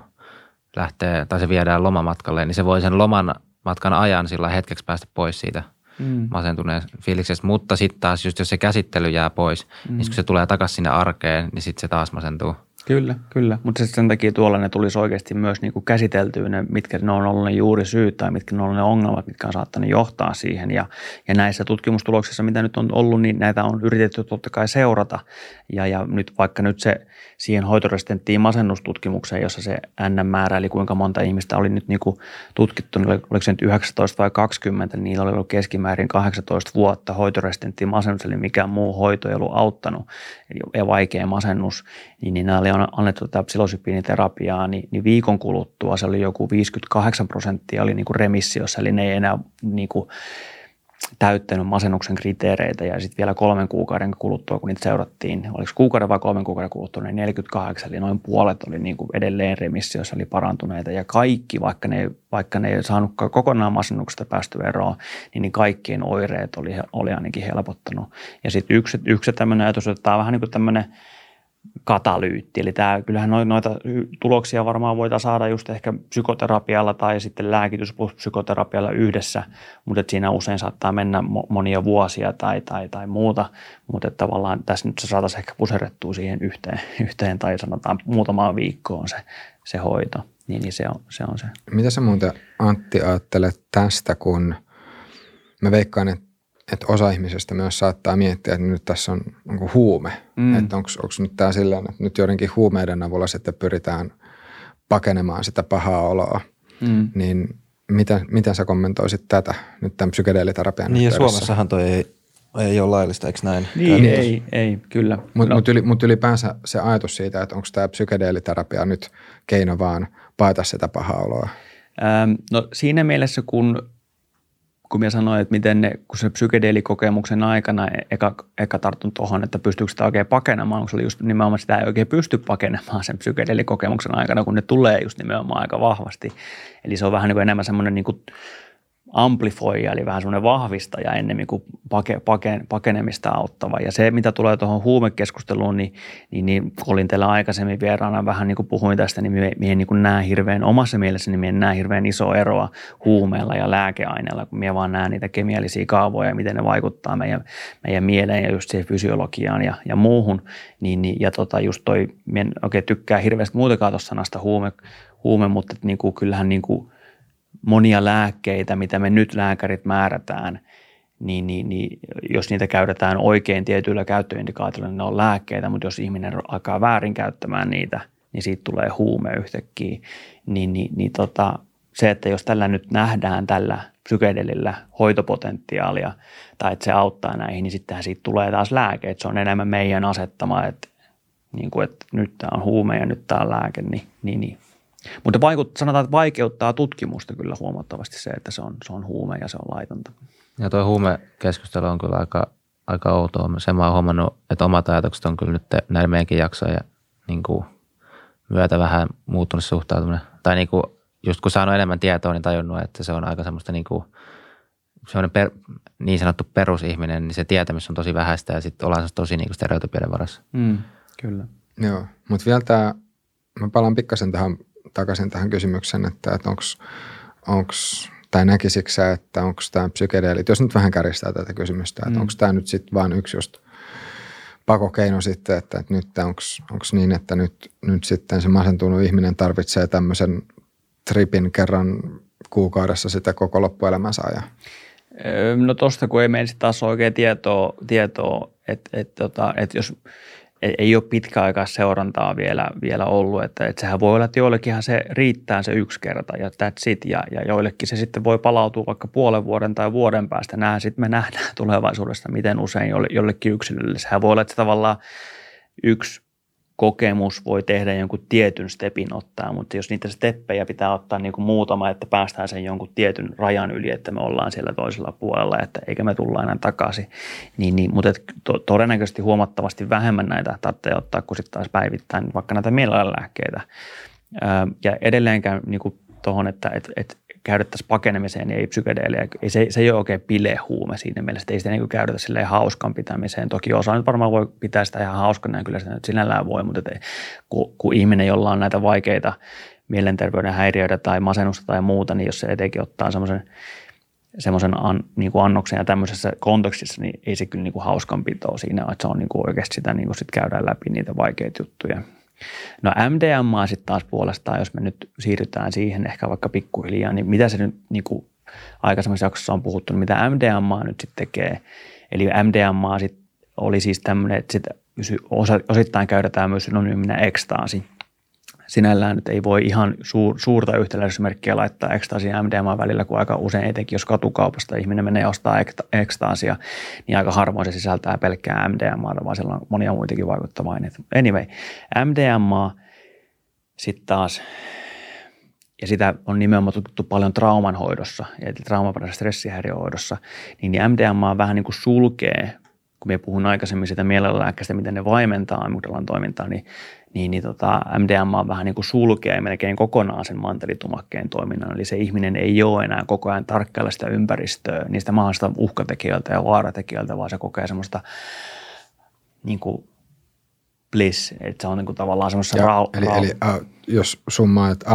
Speaker 1: lähtee tai se viedään lomamatkalle, niin se voi sen loman matkan ajan sillä hetkeksi päästä pois siitä mm. masentuneen fiiliksestä. Mutta sitten taas just jos se käsittely jää pois, niin mm. niin kun se tulee takaisin sinne arkeen, niin sitten se taas masentuu.
Speaker 3: Kyllä, kyllä. Mutta sen takia tuolla ne tulisi oikeasti myös niin kuin käsiteltyä, ne, mitkä ne on ollut ne juuri syyt tai mitkä ne on ollut ne ongelmat, mitkä on saattanut johtaa siihen. Ja, ja näissä tutkimustuloksissa, mitä nyt on ollut, niin näitä on yritetty totta kai seurata. Ja, ja nyt vaikka nyt se siihen hoitoresistenttiin masennustutkimukseen, jossa se N-määrä, eli kuinka monta ihmistä oli nyt niin kuin tutkittu, niin oliko se nyt 19 vai 20, niin niillä oli ollut keskimäärin 18 vuotta hoitoresistenttiin masennus, eli mikään muu hoito ei ollut auttanut, ja vaikea masennus, niin, niin nämä oli on annettu tätä psilosypiiniterapiaa, niin, niin viikon kuluttua se oli joku 58 prosenttia oli niin kuin remissiossa, eli ne ei enää niin kuin täyttänyt masennuksen kriteereitä ja sitten vielä kolmen kuukauden kuluttua, kun niitä seurattiin, oliko kuukauden vai kolmen kuukauden kuluttua, niin 48, eli noin puolet oli niin kuin edelleen remissiossa, eli parantuneita ja kaikki, vaikka ne, vaikka ne ei saanut kokonaan masennuksesta päästy eroon, niin, niin kaikkien oireet oli, oli ainakin helpottanut. Ja sitten yksi, yksi tämmöinen ajatus, että tämä on vähän niin kuin tämmöinen – katalyytti. Eli tämä, kyllähän noita tuloksia varmaan voidaan saada just ehkä psykoterapialla tai sitten lääkitys plus psykoterapialla yhdessä, mutta siinä usein saattaa mennä monia vuosia tai, tai, tai muuta, mutta tavallaan tässä nyt se saataisiin ehkä puserrettua siihen yhteen, yhteen tai sanotaan muutamaan viikkoon se, se hoito. Niin, niin se, on, se on se.
Speaker 2: Mitä sä muuten Antti ajattelet tästä, kun mä veikkaan, että että osa ihmisistä myös saattaa miettiä, että nyt tässä on onko huume. Mm. Että onko nyt tämä silleen, että nyt joidenkin huumeiden avulla sitten pyritään pakenemaan sitä pahaa oloa. Mm. Niin miten, miten sä kommentoisit tätä nyt tämän psykedeeliterapian
Speaker 4: Niin ja Suomessahan toi ei, ei ole laillista, eikö näin?
Speaker 3: Niin, ei, ei, kyllä.
Speaker 2: Mutta mut yli, mut ylipäänsä se ajatus siitä, että onko tämä psykedeeliterapia nyt keino vaan paeta sitä pahaa oloa?
Speaker 3: Ähm, no siinä mielessä, kun kun minä sanoin, että miten ne, kun se psykedeelikokemuksen aikana eka, eka tartun tuohon, että pystyykö sitä oikein pakenemaan, kun se oli just nimenomaan sitä ei oikein pysty pakenemaan sen psykedeelikokemuksen aikana, kun ne tulee just nimenomaan aika vahvasti. Eli se on vähän niin kuin enemmän semmoinen niin kuin amplifoija, eli vähän semmoinen vahvistaja ennemmin kuin pake, pake, pakenemista auttava. Ja se, mitä tulee tuohon huumekeskusteluun, niin, niin, niin olin teillä aikaisemmin vieraana vähän niin kuin puhuin tästä, niin minä en niin näe hirveän, omassa mielessäni minä en näe hirveän iso eroa huumeella ja lääkeaineella, kun minä vaan näen niitä kemiallisia kaavoja ja miten ne vaikuttaa meidän, meidän mieleen ja just siihen fysiologiaan ja, ja muuhun. Niin, niin, ja tota just toi, minä en oikein tykkää hirveästi muutenkaan tuossa sanasta huume, huume mutta niin kuin, kyllähän niin kuin – monia lääkkeitä, mitä me nyt lääkärit määrätään, niin, niin, niin jos niitä käytetään oikein tietyillä käyttöindikaatioilla, niin ne on lääkkeitä, mutta jos ihminen alkaa väärin käyttämään niitä, niin siitä tulee huume yhtäkkiä. Niin, niin, niin tota, se, että jos tällä nyt nähdään tällä psykedelillä hoitopotentiaalia tai että se auttaa näihin, niin sittenhän siitä tulee taas lääke. Että se on enemmän meidän asettama, että, niin kuin, että nyt tämä on huume ja nyt tämä on lääke, niin, niin, niin mutta vaikut, sanotaan, että vaikeuttaa tutkimusta kyllä huomattavasti se, että se on, se on huume ja se on laitonta.
Speaker 1: Ja tuo huumekeskustelu on kyllä aika, aika outoa. Sen mä oon huomannut, että omat ajatukset on kyllä nyt näillä meidänkin jaksoja niin kuin myötä vähän muuttunut suhtautuminen. Tai niin kuin, just kun saanut enemmän tietoa, niin tajunnut, että se on aika semmoista niin kuin, semmoinen per, niin sanottu perusihminen, niin se tietämys on tosi vähäistä ja sitten ollaan tosi niin stereotypioiden varassa.
Speaker 3: Mm, kyllä.
Speaker 2: Joo, mutta vielä tämä, mä palaan pikkasen tähän takaisin tähän kysymykseen, että, että onko tai näkisikö että onko tämä psykedeelit, jos nyt vähän kärjistää tätä kysymystä, että mm. onko tämä nyt sitten vain yksi just pakokeino sitten, että, että nyt onko niin, että nyt, nyt sitten se masentunut ihminen tarvitsee tämmöisen tripin kerran kuukaudessa sitä koko loppuelämänsä ajan?
Speaker 3: No tuosta kun ei mene taas oikein tietoa, tietoa että, että, tota, että jos ei ole pitkäaikaa seurantaa vielä, vielä ollut, että, että sehän voi olla, että joillekinhan se riittää se yksi kerta ja that's it, ja, ja joillekin se sitten voi palautua vaikka puolen vuoden tai vuoden päästä. Nämä sitten me nähdään tulevaisuudessa, miten usein jollekin yksilölle. Sehän voi olla, että se tavallaan yksi kokemus voi tehdä jonkun tietyn stepin ottaa, mutta jos niitä steppejä pitää ottaa niin kuin muutama, että päästään sen jonkun tietyn rajan yli, että me ollaan siellä toisella puolella, että eikä me tulla enää takaisin, niin, niin mutta to, todennäköisesti huomattavasti vähemmän näitä tarvitsee ottaa kuin sitten taas päivittäin vaikka näitä mielenlääkkeitä. Ja edelleenkään niin kuin tuohon, että et, et käytettäisiin pakenemiseen, niin ei psykedeeliä, ei, se, se ei ole oikein bilehuume siinä mielessä, että ei sitä niin käytetä silleen hauskan pitämiseen. Toki osa nyt varmaan voi pitää sitä ihan hauskana ja kyllä sitä nyt sinällään voi, mutta että kun, kun ihminen, jolla on näitä vaikeita mielenterveyden häiriöitä tai masennusta tai muuta, niin jos se etenkin ottaa semmoisen semmoisen an, niin kuin annoksen ja tämmöisessä kontekstissa, niin ei se kyllä niin kuin hauskanpitoa siinä, että se on niin kuin oikeasti sitä niin kuin sit käydään läpi niitä vaikeita juttuja. No MDMA sitten taas puolestaan, jos me nyt siirrytään siihen ehkä vaikka pikkuhiljaa, niin mitä se nyt niin kuin aikaisemmassa jaksossa on puhuttu, niin mitä MDMA nyt sitten tekee. Eli MDMA sit oli siis tämmöinen, että sit osittain käytetään myös synonyyminä ekstaasi sinällään nyt ei voi ihan suur, suurta yhtäläisyysmerkkiä laittaa ekstaasia ja MDMA välillä, kun aika usein etenkin, jos katukaupasta ihminen menee ostaa ekstaasia, niin aika harvoin se sisältää pelkkää MDMA, vaan siellä on monia muitakin vaikuttavia aineita. Anyway, MDMA sitten taas, ja sitä on nimenomaan tutkittu paljon traumanhoidossa, eli traumaperäisessä stressihäiriöhoidossa, niin MDMA vähän niin kuin sulkee kun me puhun aikaisemmin sitä mielenlääkkeestä, miten ne vaimentaa amygdalan toimintaa, niin niin, niin tota, MDMA vähän niin kuin sulkee melkein kokonaan sen mantelitumakkeen toiminnan. Eli se ihminen ei ole enää koko ajan tarkkailla sitä ympäristöä, niistä mahdollisista uhkatekijöiltä ja vaaratekijöiltä, vaan se kokee semmoista niin kuin bliss, että se on niin kuin tavallaan semmoisessa rau-
Speaker 2: Eli, eli äh, jos summaa, että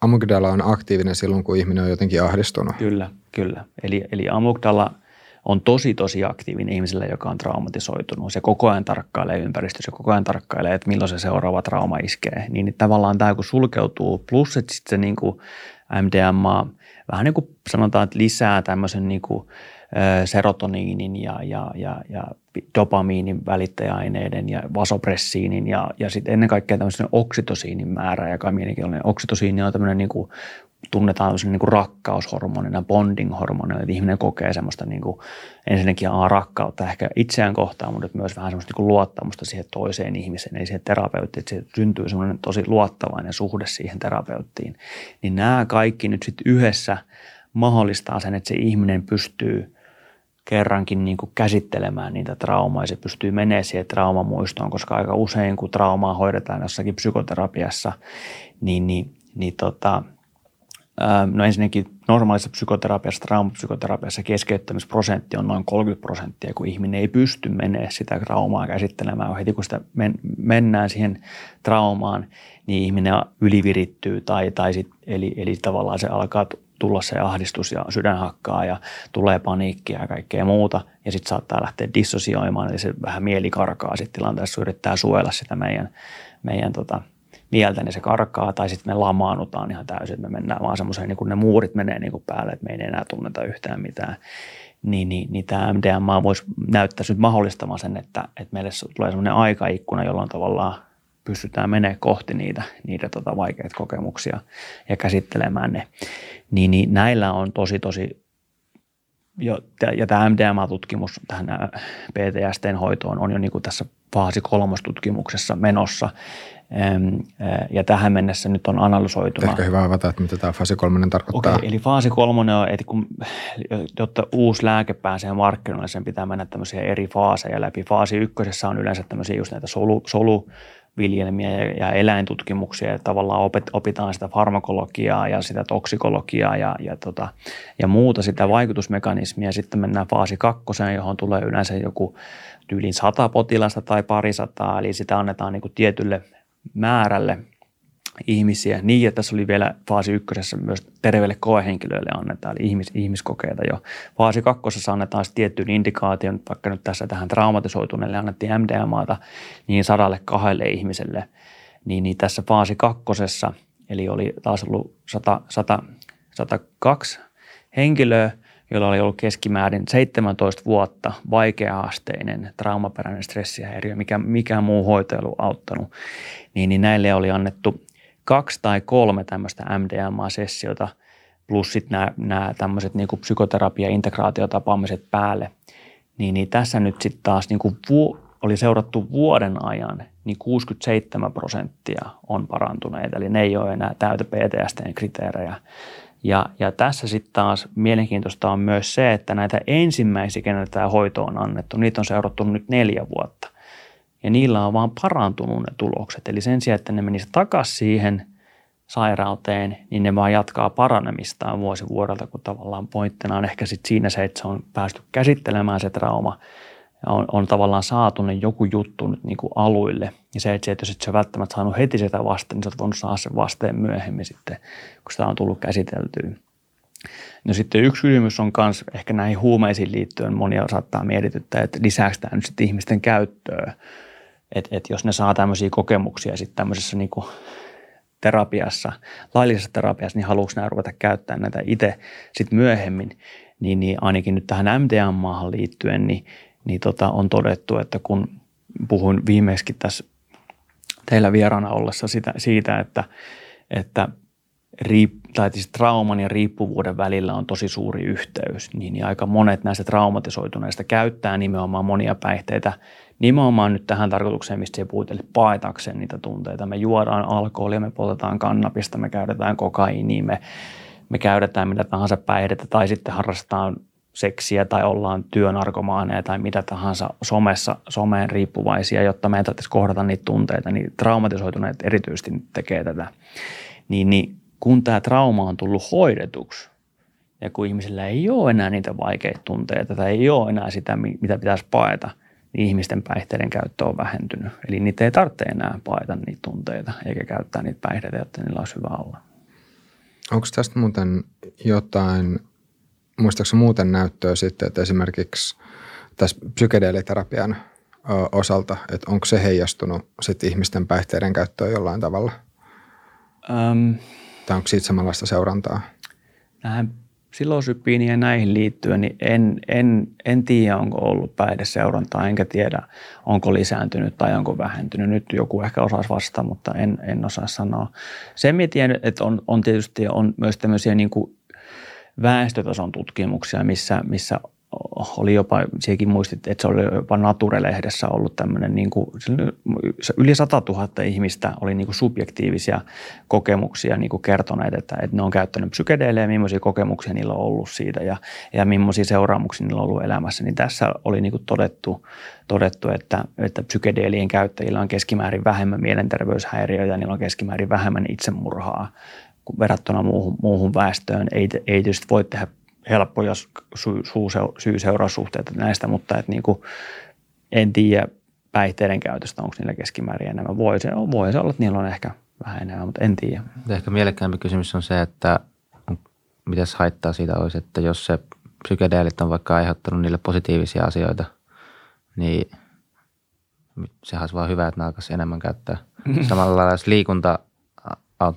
Speaker 2: amygdala on aktiivinen silloin, kun ihminen on jotenkin ahdistunut.
Speaker 3: Kyllä, kyllä. Eli, eli amygdala on tosi tosi aktiivinen ihmiselle, joka on traumatisoitunut. Se koko ajan tarkkailee ympäristössä, koko ajan tarkkailee, että milloin se seuraava trauma iskee. Niin tavallaan tämä kun sulkeutuu, plus että sitten se niin kuin MDMA vähän niin kuin sanotaan, että lisää tämmöisen niin kuin serotoniinin ja, ja, ja, ja dopamiinin välittäjäaineiden ja vasopressiinin ja, ja sitten ennen kaikkea tämmöisen oksitosiinin määrä, joka on mielenkiintoinen. Oksitosiini on tämmöinen niin kuin tunnetaan niin kuin rakkaushormonina, bonding-hormonina, että ihminen kokee semmoista niin kuin, ensinnäkin a, rakkautta ehkä itseään kohtaan, mutta myös vähän semmoista niin kuin luottamusta siihen toiseen ihmiseen, eli siihen terapeuttiin, että se syntyy semmoinen tosi luottavainen suhde siihen terapeuttiin. Niin nämä kaikki nyt sitten yhdessä mahdollistaa sen, että se ihminen pystyy kerrankin niin kuin käsittelemään niitä traumaa ja se pystyy menemään siihen traumamuistoon, koska aika usein kun traumaa hoidetaan jossakin psykoterapiassa, niin, niin, niin tota, No ensinnäkin normaalissa psykoterapiassa, traumapsykoterapiassa keskeyttämisprosentti on noin 30 prosenttia, kun ihminen ei pysty menemään sitä traumaa käsittelemään. Heti kun sitä men, mennään siihen traumaan, niin ihminen ylivirittyy tai, tai sit, eli, eli tavallaan se alkaa tulla se ahdistus ja sydänhakkaa ja tulee paniikkia ja kaikkea muuta. Ja sitten saattaa lähteä dissosioimaan, eli se vähän mieli karkaa sitten tilanteessa, yrittää suojella sitä meidän, meidän tota, mieltä, niin se karkaa, tai sitten me lamaannutaan ihan täysin, että me mennään vaan semmoiseen, niin kun ne muurit menee niin kuin päälle, että me ei enää tunneta yhtään mitään. Niin, niin, niin tämä MDMA voisi näyttää nyt mahdollistamaan sen, että, että meille tulee semmoinen aikaikkuna, jolloin tavallaan pystytään menemään kohti niitä, niitä tota vaikeita kokemuksia ja käsittelemään ne. Niin, niin näillä on tosi, tosi jo, ja tämä MDMA-tutkimus tähän PTSDn hoitoon on jo niin kuin tässä faasi kolmostutkimuksessa menossa. Ja tähän mennessä nyt on analysoitu.
Speaker 2: Ehkä hyvä avata, että mitä tämä fase kolmonen tarkoittaa.
Speaker 3: Okei, eli faasi kolmonen on, että kun, jotta uusi lääke pääsee markkinoille, sen pitää mennä tämmöisiä eri faaseja läpi. Faasi ykkösessä on yleensä tämmöisiä just näitä solu, solu viljelmiä ja, ja eläintutkimuksia ja tavallaan opet, opitaan sitä farmakologiaa ja sitä toksikologiaa ja, ja, tota, ja muuta sitä vaikutusmekanismia. Sitten mennään faasi kakkoseen, johon tulee yleensä joku tyylin sata potilasta tai parisataa, eli sitä annetaan niin kuin tietylle määrälle ihmisiä niin, että tässä oli vielä faasi ykkösessä myös terveille koehenkilöille annetaan, eli ihmis, ihmiskokeita jo. Faasi kakkosessa annetaan tiettyyn indikaation, vaikka nyt tässä tähän traumatisoituneelle annettiin MDMAta niin sadalle kahdelle ihmiselle, niin, niin tässä faasi kakkosessa, eli oli taas ollut 100, 100, 102 henkilöä, jolla oli ollut keskimäärin 17 vuotta vaikea-asteinen traumaperäinen stressihäiriö, mikä mikään muu hoito ei ollut auttanut, niin, niin näille oli annettu kaksi tai kolme tämmöistä MDMA-sessiota plus sitten nämä, nämä tämmöiset niin psykoterapia-integraatiotapaamiset päälle, niin, niin tässä nyt sitten taas niin kuin vu, oli seurattu vuoden ajan, niin 67 prosenttia on parantuneita, eli ne ei ole enää täytä PTSD-kriteerejä. Ja, ja tässä sitten taas mielenkiintoista on myös se, että näitä ensimmäisiä, kenelle tämä hoito on annettu, niitä on seurattu nyt neljä vuotta. Ja niillä on vaan parantunut ne tulokset. Eli sen sijaan, että ne menisivät takaisin siihen sairauteen, niin ne vaan jatkaa paranemistaan vuosi vuodelta, kun tavallaan pointtina on ehkä sit siinä se, että se on päästy käsittelemään se trauma ja on, on tavallaan saatu ne joku juttu nyt niin kuin aluille. Ja se, että, että jos et sä välttämättä saanut heti sitä vasteen, niin sä oot voinut saada sen vasteen myöhemmin sitten, kun sitä on tullut käsiteltyä. No sitten yksi kysymys on myös ehkä näihin huumeisiin liittyen, monia saattaa mietityttää, että lisääkö tämä nyt sitten ihmisten käyttöä että et jos ne saa tämmöisiä kokemuksia sitten tämmöisessä niin terapiassa, laillisessa terapiassa, niin haluatko nämä ruveta käyttämään näitä itse sitten myöhemmin, niin, niin ainakin nyt tähän MDMAhan liittyen, niin, niin tota, on todettu, että kun puhuin viimeiskin tässä teillä vieraana ollessa sitä, siitä, että, että riip, tai siis trauman ja riippuvuuden välillä on tosi suuri yhteys, niin, niin aika monet näistä traumatisoituneista käyttää nimenomaan monia päihteitä nimenomaan nyt tähän tarkoitukseen, mistä se puhuit, eli paetakseen niitä tunteita. Me juodaan alkoholia, me poltetaan kannabista, me käytetään kokaiinia, me, me käytetään mitä tahansa päihdettä tai sitten harrastetaan seksiä tai ollaan työnarkomaaneja tai mitä tahansa somessa, someen riippuvaisia, jotta me ei kohdata niitä tunteita, niin traumatisoituneet erityisesti tekee tätä. Niin, niin kun tämä trauma on tullut hoidetuksi ja kun ihmisillä ei ole enää niitä vaikeita tunteita tai ei ole enää sitä, mitä pitäisi paeta, niin ihmisten päihteiden käyttö on vähentynyt. Eli niitä ei tarvitse enää paeta niitä tunteita eikä käyttää niitä päihteitä, jotta niillä olisi hyvä olla.
Speaker 2: Onko tästä muuten jotain, muistaakseni muuten näyttöä sitten, että esimerkiksi tässä psykedeeliterapian osalta, että onko se heijastunut sitten ihmisten päihteiden käyttöön jollain tavalla? Öm, tai onko siitä samanlaista seurantaa?
Speaker 3: Nähän psilosypiiniin ja näihin liittyen, niin en, en, en tiedä, onko ollut päihdeseurantaa, enkä tiedä, onko lisääntynyt tai onko vähentynyt. Nyt joku ehkä osaisi vastata, mutta en, en osaa sanoa. Se, mitä tiedän, että on, on tietysti on myös tämmöisiä niin kuin väestötason tutkimuksia, missä, missä oli jopa, sekin muistit, että se oli jopa Nature-lehdessä ollut tämmöinen, niin kuin, yli 100 000 ihmistä oli niin kuin subjektiivisia kokemuksia niin kuin kertoneet, että, että ne on käyttänyt psykedeelejä ja millaisia kokemuksia niillä on ollut siitä ja, ja millaisia seuraamuksia niillä on ollut elämässä. Niin tässä oli niin kuin todettu, todettu että, että psykedeelien käyttäjillä on keskimäärin vähemmän mielenterveyshäiriöitä ja niillä on keskimäärin vähemmän itsemurhaa verrattuna muuhun, muuhun väestöön. Ei, ei tietysti voi tehdä helppoja syy-seuraussuhteita näistä, mutta että niin kuin, en tiedä päihteiden käytöstä, onko niillä keskimäärin enemmän. Voi se, voi se olla, että niillä on ehkä vähän enemmän, mutta en tiedä.
Speaker 1: Ehkä mielekkäämpi kysymys on se, että mitä haittaa siitä olisi, että jos se psykedeelit on vaikka aiheuttanut niille positiivisia asioita, niin sehän olisi vaan hyvä, että ne alkaisi enemmän käyttää. Samalla lailla, jos liikunta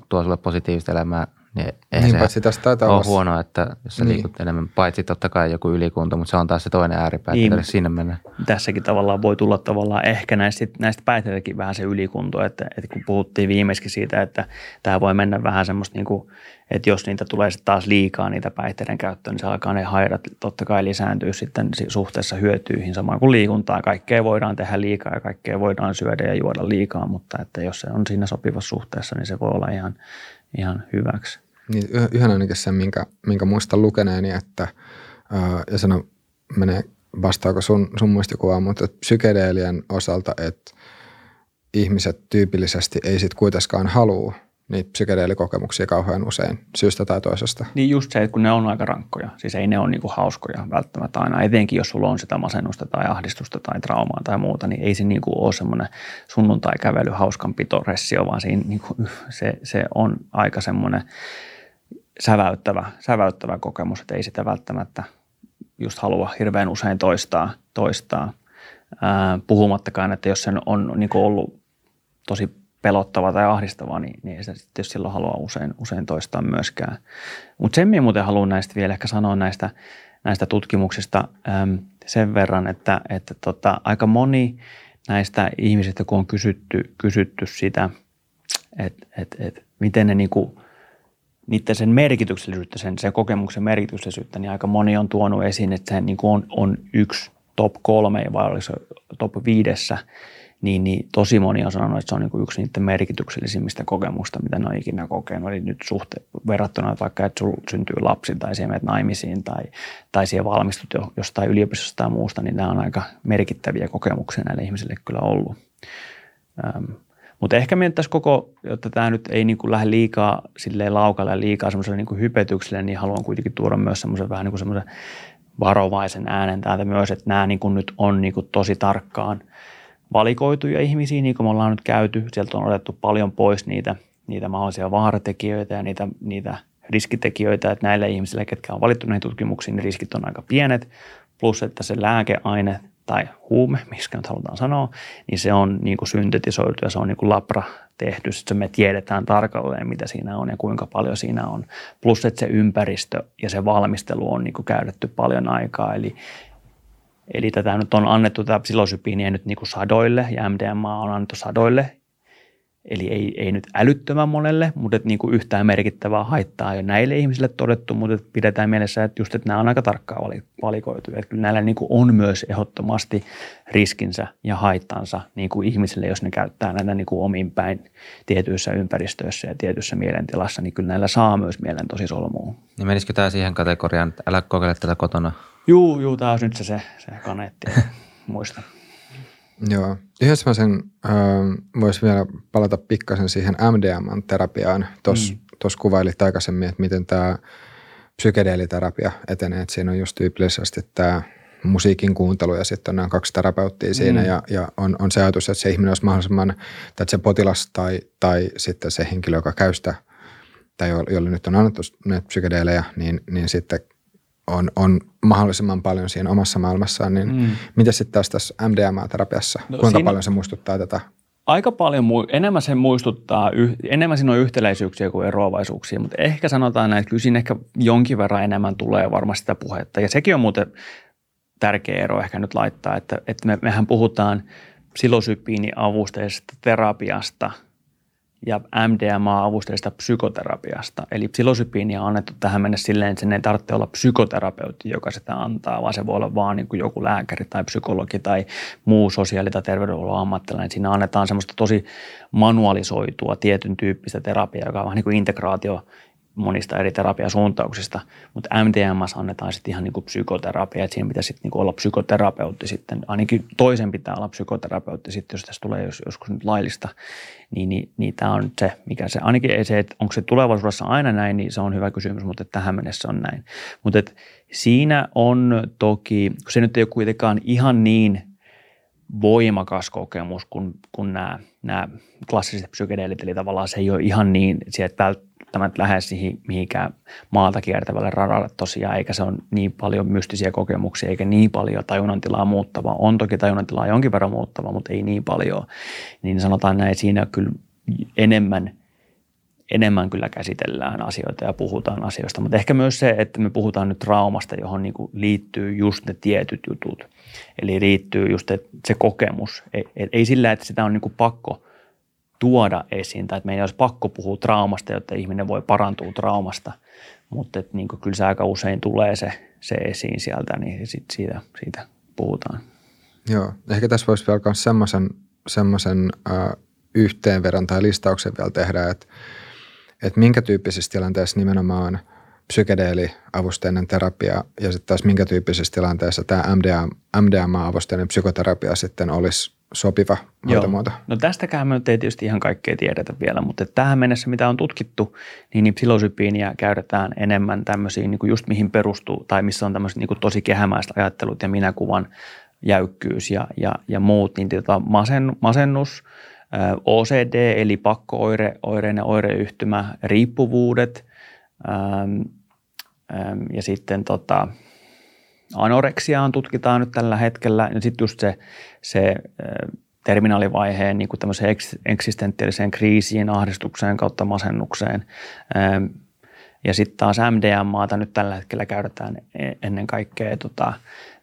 Speaker 1: tuo sulle positiivista elämää, niin eihän niin,
Speaker 2: paitsi tästä taitaa
Speaker 1: olla huonoa, että jos sä niin. liikut enemmän, paitsi totta kai joku ylikunto, mutta se on taas se toinen ääripää, niin. että sinne mennä.
Speaker 3: Tässäkin tavallaan voi tulla tavallaan ehkä näistä, näistä päihteitäkin vähän se ylikunto, että, että kun puhuttiin viimeiskin siitä, että tämä voi mennä vähän semmoista niin kuin, että jos niitä tulee sitten taas liikaa niitä päihteiden käyttöön, niin se alkaa ne hairat totta kai lisääntyä sitten suhteessa hyötyihin samaan kuin liikuntaa. Kaikkea voidaan tehdä liikaa ja kaikkea voidaan syödä ja juoda liikaa, mutta että jos se on siinä sopivassa suhteessa, niin se voi olla ihan, ihan hyväksi.
Speaker 2: Niin, yhden ainakin sen, minkä, minkä muistan lukeneeni, että ää, ja sano, menee vastaako sun, sun muistikuvaan, mutta psykedeelien osalta, että ihmiset tyypillisesti ei sitten kuitenkaan halua niitä psykedeelikokemuksia kauhean usein syystä tai toisesta.
Speaker 3: Niin just se, että kun ne on aika rankkoja. Siis ei ne ole niinku hauskoja välttämättä aina. Etenkin jos sulla on sitä masennusta tai ahdistusta tai traumaa tai muuta, niin ei se niinku ole semmoinen sunnuntai-kävely hauskanpito ressio, vaan siinä niinku, se, se on aika semmoinen – säväyttävä, säväyttävä kokemus, että ei sitä välttämättä just halua hirveän usein toistaa, toistaa. Ää, puhumattakaan, että jos sen on niin ollut tosi pelottava tai ahdistava, niin, niin ei sitä sitten silloin halua usein, usein toistaa myöskään. Mutta sen muuten haluan näistä vielä ehkä sanoa näistä, näistä tutkimuksista äm, sen verran, että, että tota, aika moni näistä ihmisistä, kun on kysytty, kysytty sitä, että et, et, miten ne niinku niiden sen merkityksellisyyttä, sen, sen kokemuksen merkityksellisyyttä, niin aika moni on tuonut esiin, että se niin on, on yksi top kolme vai oliko se top viidessä, niin, niin tosi moni on sanonut, että se on niin kuin yksi niiden merkityksellisimmistä kokemusta, mitä ne on ikinä kokenut. Eli nyt suhte verrattuna vaikka, että sulla syntyy lapsi tai siellä menet naimisiin tai, tai siellä valmistut jo jostain yliopistosta tai muusta, niin nämä on aika merkittäviä kokemuksia näille ihmisille kyllä ollut. Mutta ehkä meidän tässä koko, jotta tämä nyt ei niin kuin lähde liikaa silleen laukalle ja liikaa semmoiselle niin hypetykselle, niin haluan kuitenkin tuoda myös semmoisen vähän niin semmoisen varovaisen äänen täältä myös, että nämä niin kuin nyt on niin kuin tosi tarkkaan valikoituja ihmisiä, niin kuin me ollaan nyt käyty. Sieltä on otettu paljon pois niitä, niitä mahdollisia vaaratekijöitä ja niitä, niitä riskitekijöitä, että näille ihmisille, ketkä on valittu näihin tutkimuksiin, niin riskit on aika pienet. Plus, että se lääkeaine tai huume, miksi nyt halutaan sanoa, niin se on niin kuin syntetisoitu ja se on niin kuin labra tehty. Sitten me tiedetään tarkalleen, mitä siinä on ja kuinka paljon siinä on. Plus, että se ympäristö ja se valmistelu on niin kuin käytetty paljon aikaa. Eli, eli tätä nyt on annettu tätä psilosypiiniä nyt niin kuin sadoille ja MDMA on annettu sadoille Eli ei, ei nyt älyttömän monelle, mutta niin kuin yhtään merkittävää haittaa jo näille ihmisille todettu, mutta pidetään mielessä, että just että nämä on aika tarkkaan valikoitu. Että kyllä näillä niin kuin on myös ehdottomasti riskinsä ja haittansa niin kuin ihmisille, jos ne käyttää näitä niin kuin omin päin tietyissä ympäristöissä ja tietyissä mielentilassa, niin kyllä näillä saa myös mielen tosi solmuun.
Speaker 1: Niin menisikö tämä siihen kategoriaan, että älä kokeile tätä kotona?
Speaker 3: Juu, juu, tämä on nyt se, se, se kaneetti, muista.
Speaker 2: Joo. Yhdessä mä sen, äh, voisi vielä palata pikkasen siihen MDMA-terapiaan. Tuossa mm. kuvailit aikaisemmin, että miten tämä psykedeeliterapia etenee. Että siinä on just tyypillisesti tämä musiikin kuuntelu ja sitten on nämä kaksi terapeuttia siinä mm. ja, ja on, on se ajatus, että se ihminen olisi mahdollisimman, tai että se potilas tai, tai sitten se henkilö, joka käy sitä, tai jolle nyt on annettu näitä psykedeelejä, niin, niin sitten on, on mahdollisimman paljon siinä omassa maailmassaan, niin mm. miten sitten taas tässä MDMA-terapiassa, no, kuinka siinä, paljon se muistuttaa tätä?
Speaker 3: Aika paljon, enemmän se muistuttaa, enemmän siinä on yhtäläisyyksiä kuin eroavaisuuksia, mutta ehkä sanotaan näin, että kyllä siinä ehkä jonkin verran enemmän tulee varmasti sitä puhetta. Ja sekin on muuten tärkeä ero ehkä nyt laittaa, että, että me, mehän puhutaan silosypiini-avusteisesta terapiasta – ja MDMA-avusteista psykoterapiasta. Eli psilosypiinia on annettu tähän mennessä silleen, että sen ei tarvitse olla psykoterapeutti, joka sitä antaa, vaan se voi olla vaan niin kuin joku lääkäri tai psykologi tai muu sosiaali- tai terveydenhuollon ammattilainen. Siinä annetaan semmoista tosi manualisoitua tietyn tyyppistä terapiaa, joka on vähän niin kuin integraatio monista eri terapiasuuntauksista, mutta MDMS annetaan sitten ihan niin kuin psykoterapia, että siinä pitäisi sitten niin olla psykoterapeutti sitten, ainakin toisen pitää olla psykoterapeutti sitten, jos tässä tulee jos, joskus nyt laillista, niin, niin, niin tämä on se, mikä se, ainakin se, että onko se tulevaisuudessa aina näin, niin se on hyvä kysymys, mutta tähän mennessä on näin. Mutta siinä on toki, kun se nyt ei ole kuitenkaan ihan niin voimakas kokemus kuin, kuin nämä, nämä klassiset psykedeelit, eli tavallaan se ei ole ihan niin, että välttämättä lähde siihen mihinkään maalta kiertävälle radalle tosiaan, eikä se ole niin paljon mystisiä kokemuksia, eikä niin paljon tajunnantilaa muuttavaa. On toki tajunnantilaa jonkin verran muuttavaa, mutta ei niin paljon. Niin sanotaan näin, siinä kyllä enemmän – enemmän kyllä käsitellään asioita ja puhutaan asioista, mutta ehkä myös se, että me puhutaan nyt traumasta, johon niin kuin liittyy just ne tietyt jutut. Eli liittyy just se kokemus. Ei, ei sillä, että sitä on niin kuin pakko tuoda esiin tai että meidän olisi pakko puhua traumasta, jotta ihminen voi parantua traumasta, mutta että niin kyllä se aika usein tulee se, se esiin sieltä, niin sit siitä, siitä puhutaan.
Speaker 2: Joo, ehkä tässä voisi vielä semmoisen, semmoisen äh, yhteenvedon tai listauksen vielä tehdä, että, että minkä tyyppisessä tilanteessa nimenomaan psykedeeli-avusteinen terapia ja sitten taas minkä tyyppisessä tilanteessa tämä MDMA-avusteinen psykoterapia sitten olisi sopiva hoitomuoto.
Speaker 3: No tästäkään me nyt ei tietysti ihan kaikkea tiedetä vielä, mutta tähän mennessä mitä on tutkittu, niin, niin psilosypiiniä käytetään enemmän tämmöisiin, niin kuin just mihin perustuu, tai missä on tämmöiset niin kuin tosi kehämäiset ajattelut ja minäkuvan jäykkyys ja, ja, ja muut, niin tota masen, masennus, OCD eli pakko-oireinen oireyhtymä, riippuvuudet ähm, ähm, ja sitten tota, anoreksiaan tutkitaan nyt tällä hetkellä. Ja sitten just se, se terminaalivaiheen niin tämmöiseen eksistentiaaliseen kriisiin, ahdistukseen kautta masennukseen. Ja sitten taas MDMAta nyt tällä hetkellä käytetään e, ennen kaikkea tota,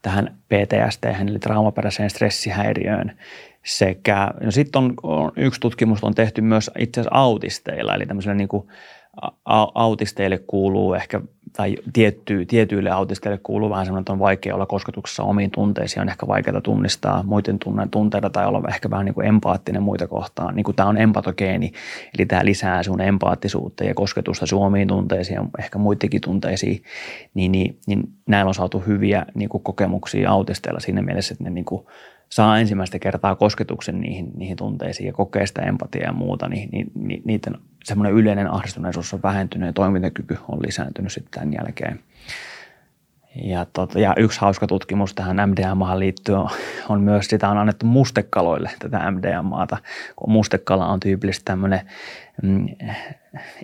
Speaker 3: tähän PTSD, eli traumaperäiseen stressihäiriöön. Sekä, no sitten on, on, yksi tutkimus on tehty myös itse asiassa autisteilla, eli tämmöisellä niin kuin autisteille kuuluu ehkä, tai tietty, tietyille autisteille kuuluu vähän semmoinen, että on vaikea olla kosketuksessa omiin tunteisiin, on ehkä vaikeaa tunnistaa muiden tunne, tunteita tai olla ehkä vähän niin kuin empaattinen muita kohtaan. Niin kuin tämä on empatogeeni, eli tämä lisää sun empaattisuutta ja kosketusta sun omiin tunteisiin ja ehkä muidenkin tunteisiin, niin, niin, niin näillä on saatu hyviä niin kuin kokemuksia autisteilla siinä mielessä, että ne niin kuin saa ensimmäistä kertaa kosketuksen niihin, niihin tunteisiin ja kokee sitä empatiaa ja muuta, niin, niin, niin niiden semmoinen yleinen ahdistuneisuus on vähentynyt ja toimintakyky on lisääntynyt sitten tämän jälkeen. Ja, tota, ja yksi hauska tutkimus tähän MDMAhan liittyen on, on myös, sitä on annettu mustekaloille tätä MDMAta, kun mustekala on tyypillisesti tämmöinen mm,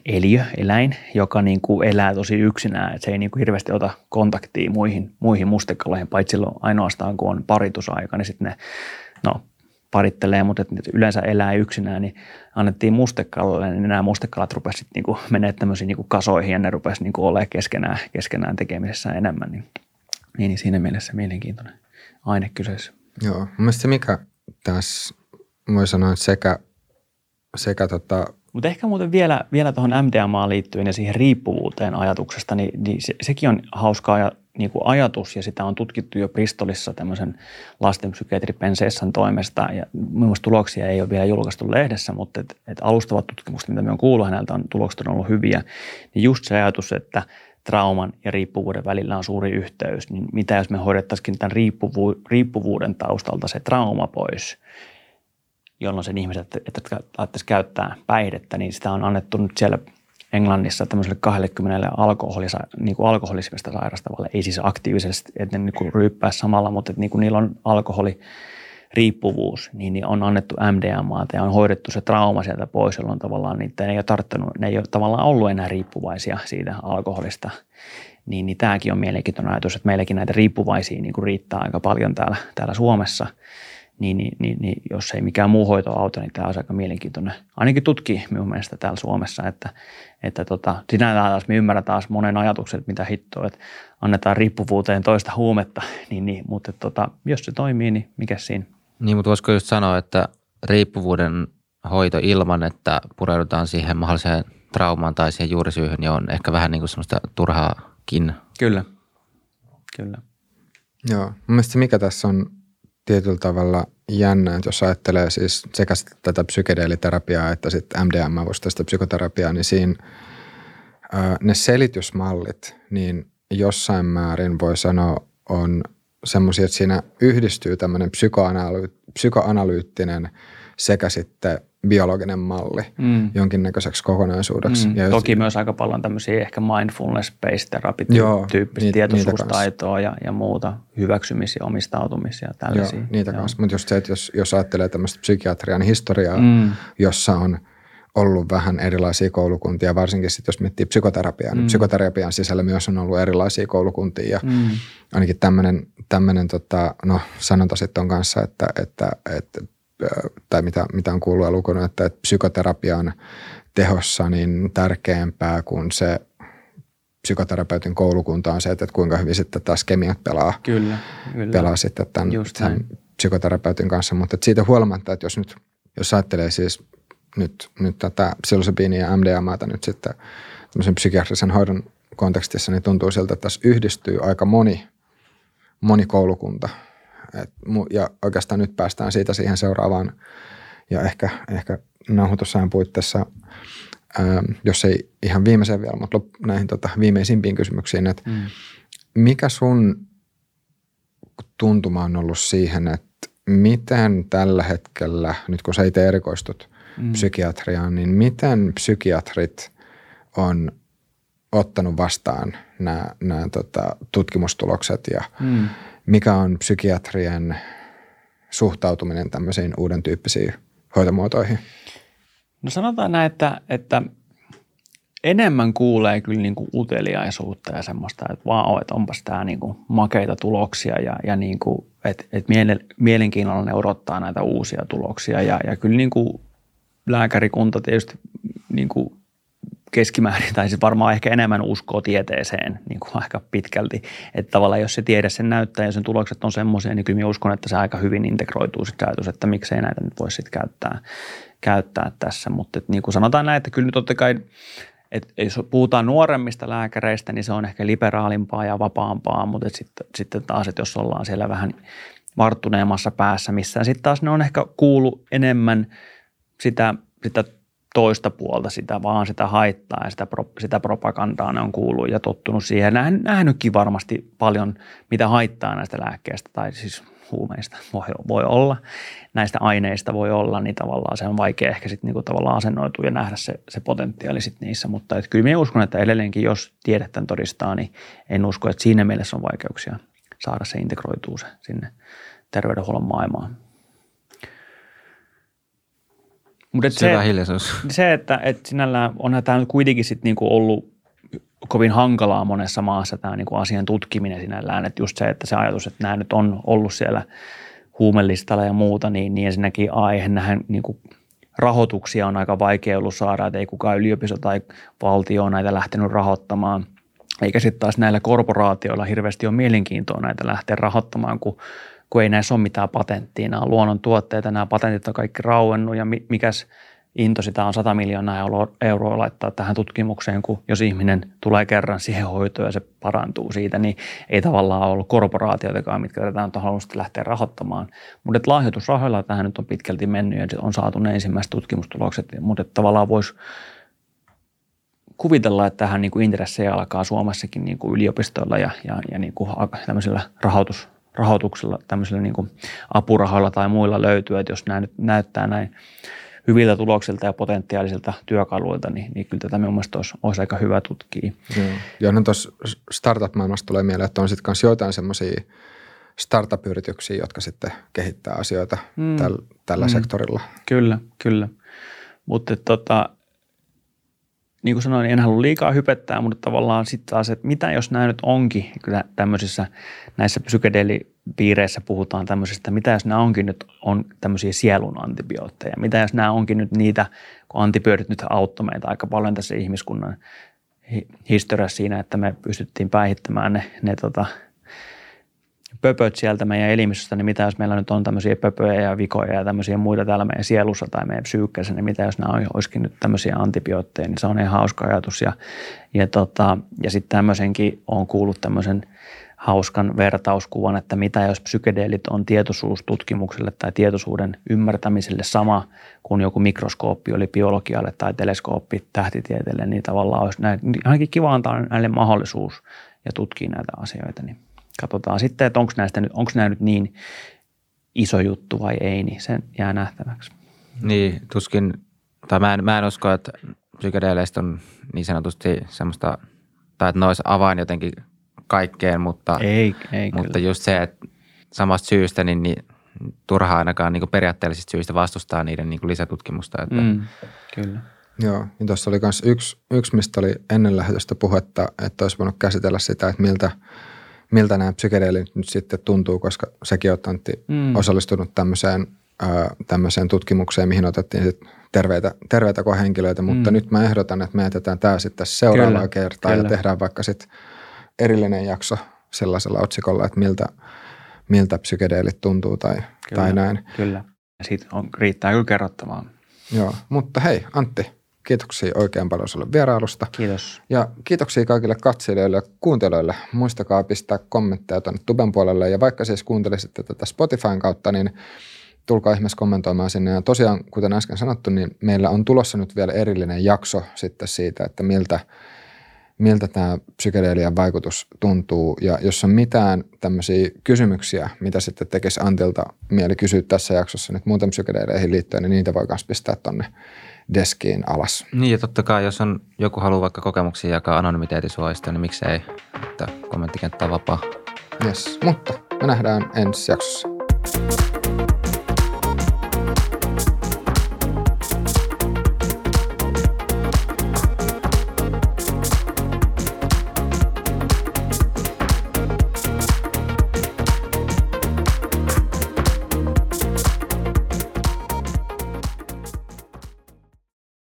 Speaker 3: eliö, eläin, joka niin kuin elää tosi yksinään, että se ei niin kuin hirveästi ota kontaktia muihin, muihin mustekaloihin, paitsi silloin ainoastaan kun on paritusaika, niin sitten ne no, parittelee, mutta että yleensä elää yksinään, niin annettiin mustekalle, niin nämä mustekalat rupesivat niin menemään tämmöisiin niin kasoihin ja ne rupesivat niin olemaan keskenään, keskenään tekemisessä enemmän. Niin, niin, niin siinä mielessä mielenkiintoinen aine kyseessä.
Speaker 2: Joo, mielestäni se mikä tässä voi sanoa, että sekä, sekä tota,
Speaker 3: mutta ehkä muuten vielä, vielä tuohon MDMA liittyen ja siihen riippuvuuteen ajatuksesta, niin, niin se, sekin on hauskaa ja niin kuin ajatus ja sitä on tutkittu jo Bristolissa tämmöisen lastenpsykiatri Pensessan toimesta ja mielestäni tuloksia ei ole vielä julkaistu lehdessä, mutta et, et alustavat tutkimukset, mitä me on kuullut häneltä, on tulokset on ollut hyviä. Niin just se ajatus, että trauman ja riippuvuuden välillä on suuri yhteys, niin mitä jos me hoidettaisiin tämän riippuvu- riippuvuuden taustalta se trauma pois, jolloin sen ihmiset, että laittaisi käyttää päihdettä, niin sitä on annettu nyt siellä – Englannissa tämmöiselle 20 alkoholisa, niin kuin alkoholismista sairastavalle, ei siis aktiivisesti, että ne niin kuin ryyppää samalla, mutta että niin kuin niillä on alkoholi riippuvuus, niin, niin on annettu MDMA ja on hoidettu se trauma sieltä pois, jolloin tavallaan niitä ei ole tarttunut, ne ei ole tavallaan ollut enää riippuvaisia siitä alkoholista. Niin, niin tämäkin on mielenkiintoinen ajatus, että meilläkin näitä riippuvaisia niin kuin riittää aika paljon täällä, täällä Suomessa – niin, niin, niin, niin jos ei mikään muu hoito auta, niin tämä on aika mielenkiintoinen. Ainakin tutkii minun mielestä täällä Suomessa, että, että tota, sinällään taas me ymmärrän taas monen ajatuksen, että mitä hittoa, että annetaan riippuvuuteen toista huumetta, niin, niin mutta tota, jos se toimii, niin mikä siinä?
Speaker 1: Niin, mutta voisiko just sanoa, että riippuvuuden hoito ilman, että pureudutaan siihen mahdolliseen traumaan tai siihen juurisyyhyn, niin on ehkä vähän niin kuin semmoista turhaakin.
Speaker 3: Kyllä, kyllä.
Speaker 2: Joo, mielestäni se mikä tässä on tietyllä tavalla jännä, että jos ajattelee siis sekä tätä psykedeeliterapiaa että sitten MDMA-vastaista psykoterapiaa, niin siinä ne selitysmallit, niin jossain määrin voi sanoa on semmoisia, että siinä yhdistyy tämmöinen psykoanalyyttinen sekä sitten biologinen malli mm. jonkinnäköiseksi kokonaisuudeksi.
Speaker 3: Mm. Ja Toki jos, myös aika paljon tämmöisiä ehkä mindfulness-based therapy-tyyppistä tietoisuustaitoa ja, ja muuta, hyväksymisiä, omistautumisia, tällaisia.
Speaker 2: Joo, niitä kanssa. Mutta just se, että jos, jos ajattelee tämmöistä psykiatrian historiaa, mm. jossa on ollut vähän erilaisia koulukuntia, varsinkin sitten jos miettii psykoterapiaa, niin mm. psykoterapian sisällä myös on ollut erilaisia koulukuntia ja mm. ainakin tämmöinen tota, no, sanonta sitten on kanssa, että, että, että tai mitä, mitä on kuullut ja lukenut, että, että psykoterapian tehossa niin tärkeämpää kuin se psykoterapeutin koulukunta on se, että kuinka hyvin sitten taas kemiat pelaa,
Speaker 3: kyllä, kyllä.
Speaker 2: pelaa sitten tämän, tämän psykoterapeutin kanssa. Mutta että siitä huolimatta, että jos nyt jos ajattelee siis nyt, nyt tätä psilosybiiniä ja MDMAta nyt sitten tämmöisen psykiatrisen hoidon kontekstissa, niin tuntuu siltä, että tässä yhdistyy aika moni, moni koulukunta – et, ja oikeastaan nyt päästään siitä siihen seuraavaan ja ehkä, ehkä nauhoitusajan puitteissa, ää, jos ei ihan viimeiseen vielä, mutta näihin tota, viimeisimpiin kysymyksiin, että mm. mikä sun tuntuma on ollut siihen, että miten tällä hetkellä, nyt kun sä itse erikoistut mm. psykiatriaan, niin miten psykiatrit on ottanut vastaan nämä, nämä tota, tutkimustulokset ja mm mikä on psykiatrien suhtautuminen tämmöisiin uuden tyyppisiin hoitomuotoihin?
Speaker 3: No sanotaan näin, että, että enemmän kuulee kyllä niin kuin uteliaisuutta ja semmoista, että vau, että onpas tämä niin kuin makeita tuloksia ja, ja niin kuin, että, että mielenkiinnolla ne odottaa näitä uusia tuloksia ja, ja kyllä niin kuin lääkärikunta tietysti niin kuin keskimäärin, tai siis varmaan ehkä enemmän uskoo tieteeseen niin kuin aika pitkälti. Että tavallaan jos se tiede sen näyttää ja sen tulokset on semmoisia, niin kyllä minä uskon, että se aika hyvin integroituu sitten ajatus, että miksei näitä nyt voisi sitten käyttää, käyttää tässä. Mutta niin kuin sanotaan näin, että kyllä nyt totta kai, että jos puhutaan nuoremmista lääkäreistä, niin se on ehkä liberaalimpaa ja vapaampaa, mutta sitten, sitten taas, että jos ollaan siellä vähän varttuneemmassa päässä missään, sitten taas ne on ehkä kuulu enemmän sitä, sitä toista puolta sitä, vaan sitä haittaa ja sitä, sitä propagandaa ne on kuullut ja tottunut siihen. Nähnyt, nähnytkin varmasti paljon, mitä haittaa näistä lääkkeistä tai siis huumeista voi, voi olla, näistä aineista voi olla, niin tavallaan se on vaikea ehkä sitten niinku tavallaan asennoitua ja nähdä se, se potentiaali sit niissä. Mutta et kyllä minä uskon, että edelleenkin jos tiedettä todistaa, niin en usko, että siinä mielessä on vaikeuksia saada se integroituu se sinne terveydenhuollon maailmaan.
Speaker 1: Mutta se, hiljaisuus.
Speaker 3: se, että, että sinällään onhan tämä nyt kuitenkin sit niinku ollut kovin hankalaa monessa maassa tämä niinku asian tutkiminen sinällään, että just se, että se ajatus, että nämä nyt on ollut siellä huumelistalla ja muuta, niin, niin ensinnäkin aihe nähän niinku rahoituksia on aika vaikea ollut saada, että ei kukaan yliopisto tai valtio on näitä lähtenyt rahoittamaan – eikä sitten taas näillä korporaatioilla hirveästi ole mielenkiintoa näitä lähteä rahoittamaan, kun, kun ei näissä ole mitään patenttia. Nämä on luonnon tuotteita, nämä patentit on kaikki rauennut ja mikäs into sitä on 100 miljoonaa euroa, laittaa tähän tutkimukseen, kun jos ihminen tulee kerran siihen hoitoon ja se parantuu siitä, niin ei tavallaan ollut korporaatioitakaan, mitkä tätä on halunnut lähteä rahoittamaan. Mutta lahjoitusrahoilla tähän nyt on pitkälti mennyt ja on saatu ne ensimmäiset tutkimustulokset, mutta tavallaan voisi kuvitella, että tähän niin kuin intressejä alkaa Suomessakin niin kuin yliopistoilla ja, ja, ja niin kuin tämmöisellä rahoitus, rahoituksella, tämmöisillä niin kuin apurahoilla tai muilla löytyy, että jos nämä nyt näyttää näin hyviltä tuloksilta ja potentiaalisilta työkaluilta, niin, niin kyllä tätä minun mielestä olisi, olisi aika hyvä tutkia.
Speaker 2: Joo, no tuossa startup-maailmasta tulee mieleen, että on sitten myös joitain semmoisia startup-yrityksiä, jotka sitten kehittää asioita mm. täl, tällä mm. sektorilla.
Speaker 3: Kyllä, kyllä. Mutta tota, niin kuin sanoin, niin en halua liikaa hypettää, mutta tavallaan sitten taas, että mitä jos nämä nyt onkin, kyllä tämmöisissä näissä psykedelipiireissä puhutaan tämmöisistä, mitä jos nämä onkin nyt on tämmöisiä sielun antibiootteja, mitä jos nämä onkin nyt niitä, kun antibiootit nyt auttoi meitä aika paljon tässä ihmiskunnan historiassa siinä, että me pystyttiin päihittämään ne, ne tota, pöpöt sieltä meidän elimistöstä, niin mitä jos meillä nyt on tämmöisiä pöpöjä ja vikoja ja tämmöisiä muita täällä meidän sielussa tai meidän psyykkeessä, niin mitä jos nämä olisikin nyt tämmöisiä antibiootteja, niin se on ihan hauska ajatus. Ja, ja, tota, ja sitten tämmöisenkin on kuullut tämmöisen hauskan vertauskuvan, että mitä jos psykedeelit on tietoisuustutkimukselle tai tietoisuuden ymmärtämiselle sama kuin joku mikroskooppi oli biologialle tai teleskooppi tähtitieteelle, niin tavallaan olisi näin, ainakin kiva antaa näille mahdollisuus ja tutkia näitä asioita. Niin katsotaan sitten, että onko näistä nyt, onko nämä nyt niin iso juttu vai ei, niin se jää nähtäväksi.
Speaker 1: Niin, tuskin, tai mä en, mä en usko, että psykedeleistä on niin sanotusti semmoista, tai että ne olisi avain jotenkin kaikkeen, mutta,
Speaker 3: ei, ei
Speaker 1: mutta
Speaker 3: kyllä.
Speaker 1: just se, että samasta syystä niin, niin turhaa ainakaan niin periaatteellisista syistä vastustaa niiden niin lisätutkimusta. Että. Mm,
Speaker 3: kyllä.
Speaker 2: Joo, niin tuossa oli myös yksi, yksi, mistä oli ennen lähetystä puhetta, että olisi voinut käsitellä sitä, että miltä – miltä nämä psykedeelit nyt sitten tuntuu, koska sekin on mm. osallistunut tämmöiseen, ää, tämmöiseen tutkimukseen, mihin otettiin sit terveitä, terveitä kohenkilöitä, mutta mm. nyt mä ehdotan, että me jätetään tämä sitten seuraavaa kyllä, kertaa kyllä. ja tehdään vaikka sitten erillinen jakso sellaisella otsikolla, että miltä, miltä psykedeelit tuntuu tai,
Speaker 3: kyllä,
Speaker 2: tai näin.
Speaker 3: Kyllä, ja siitä on, riittää kyllä kerrottavaa.
Speaker 2: Joo, mutta hei Antti, Kiitoksia oikein paljon sinulle vierailusta.
Speaker 3: Kiitos.
Speaker 2: Ja kiitoksia kaikille katselijoille ja kuuntelijoille. Muistakaa pistää kommentteja tuonne tuben puolelle. Ja vaikka siis kuuntelisitte tätä Spotifyn kautta, niin tulkaa ihmeessä kommentoimaan sinne. Ja tosiaan, kuten äsken sanottu, niin meillä on tulossa nyt vielä erillinen jakso sitten siitä, että miltä, miltä tämä psykedeelian vaikutus tuntuu. Ja jos on mitään tämmöisiä kysymyksiä, mitä sitten tekisi Antilta mieli kysyä tässä jaksossa nyt muuten psykedeeleihin liittyen, niin niitä voi myös pistää tuonne deskiin alas.
Speaker 1: Niin ja totta kai, jos on joku haluaa vaikka kokemuksia jakaa anonymiteetisuojista, niin miksei, että kommenttikenttä on vapaa.
Speaker 2: Yes, mutta me nähdään ensi jaksossa.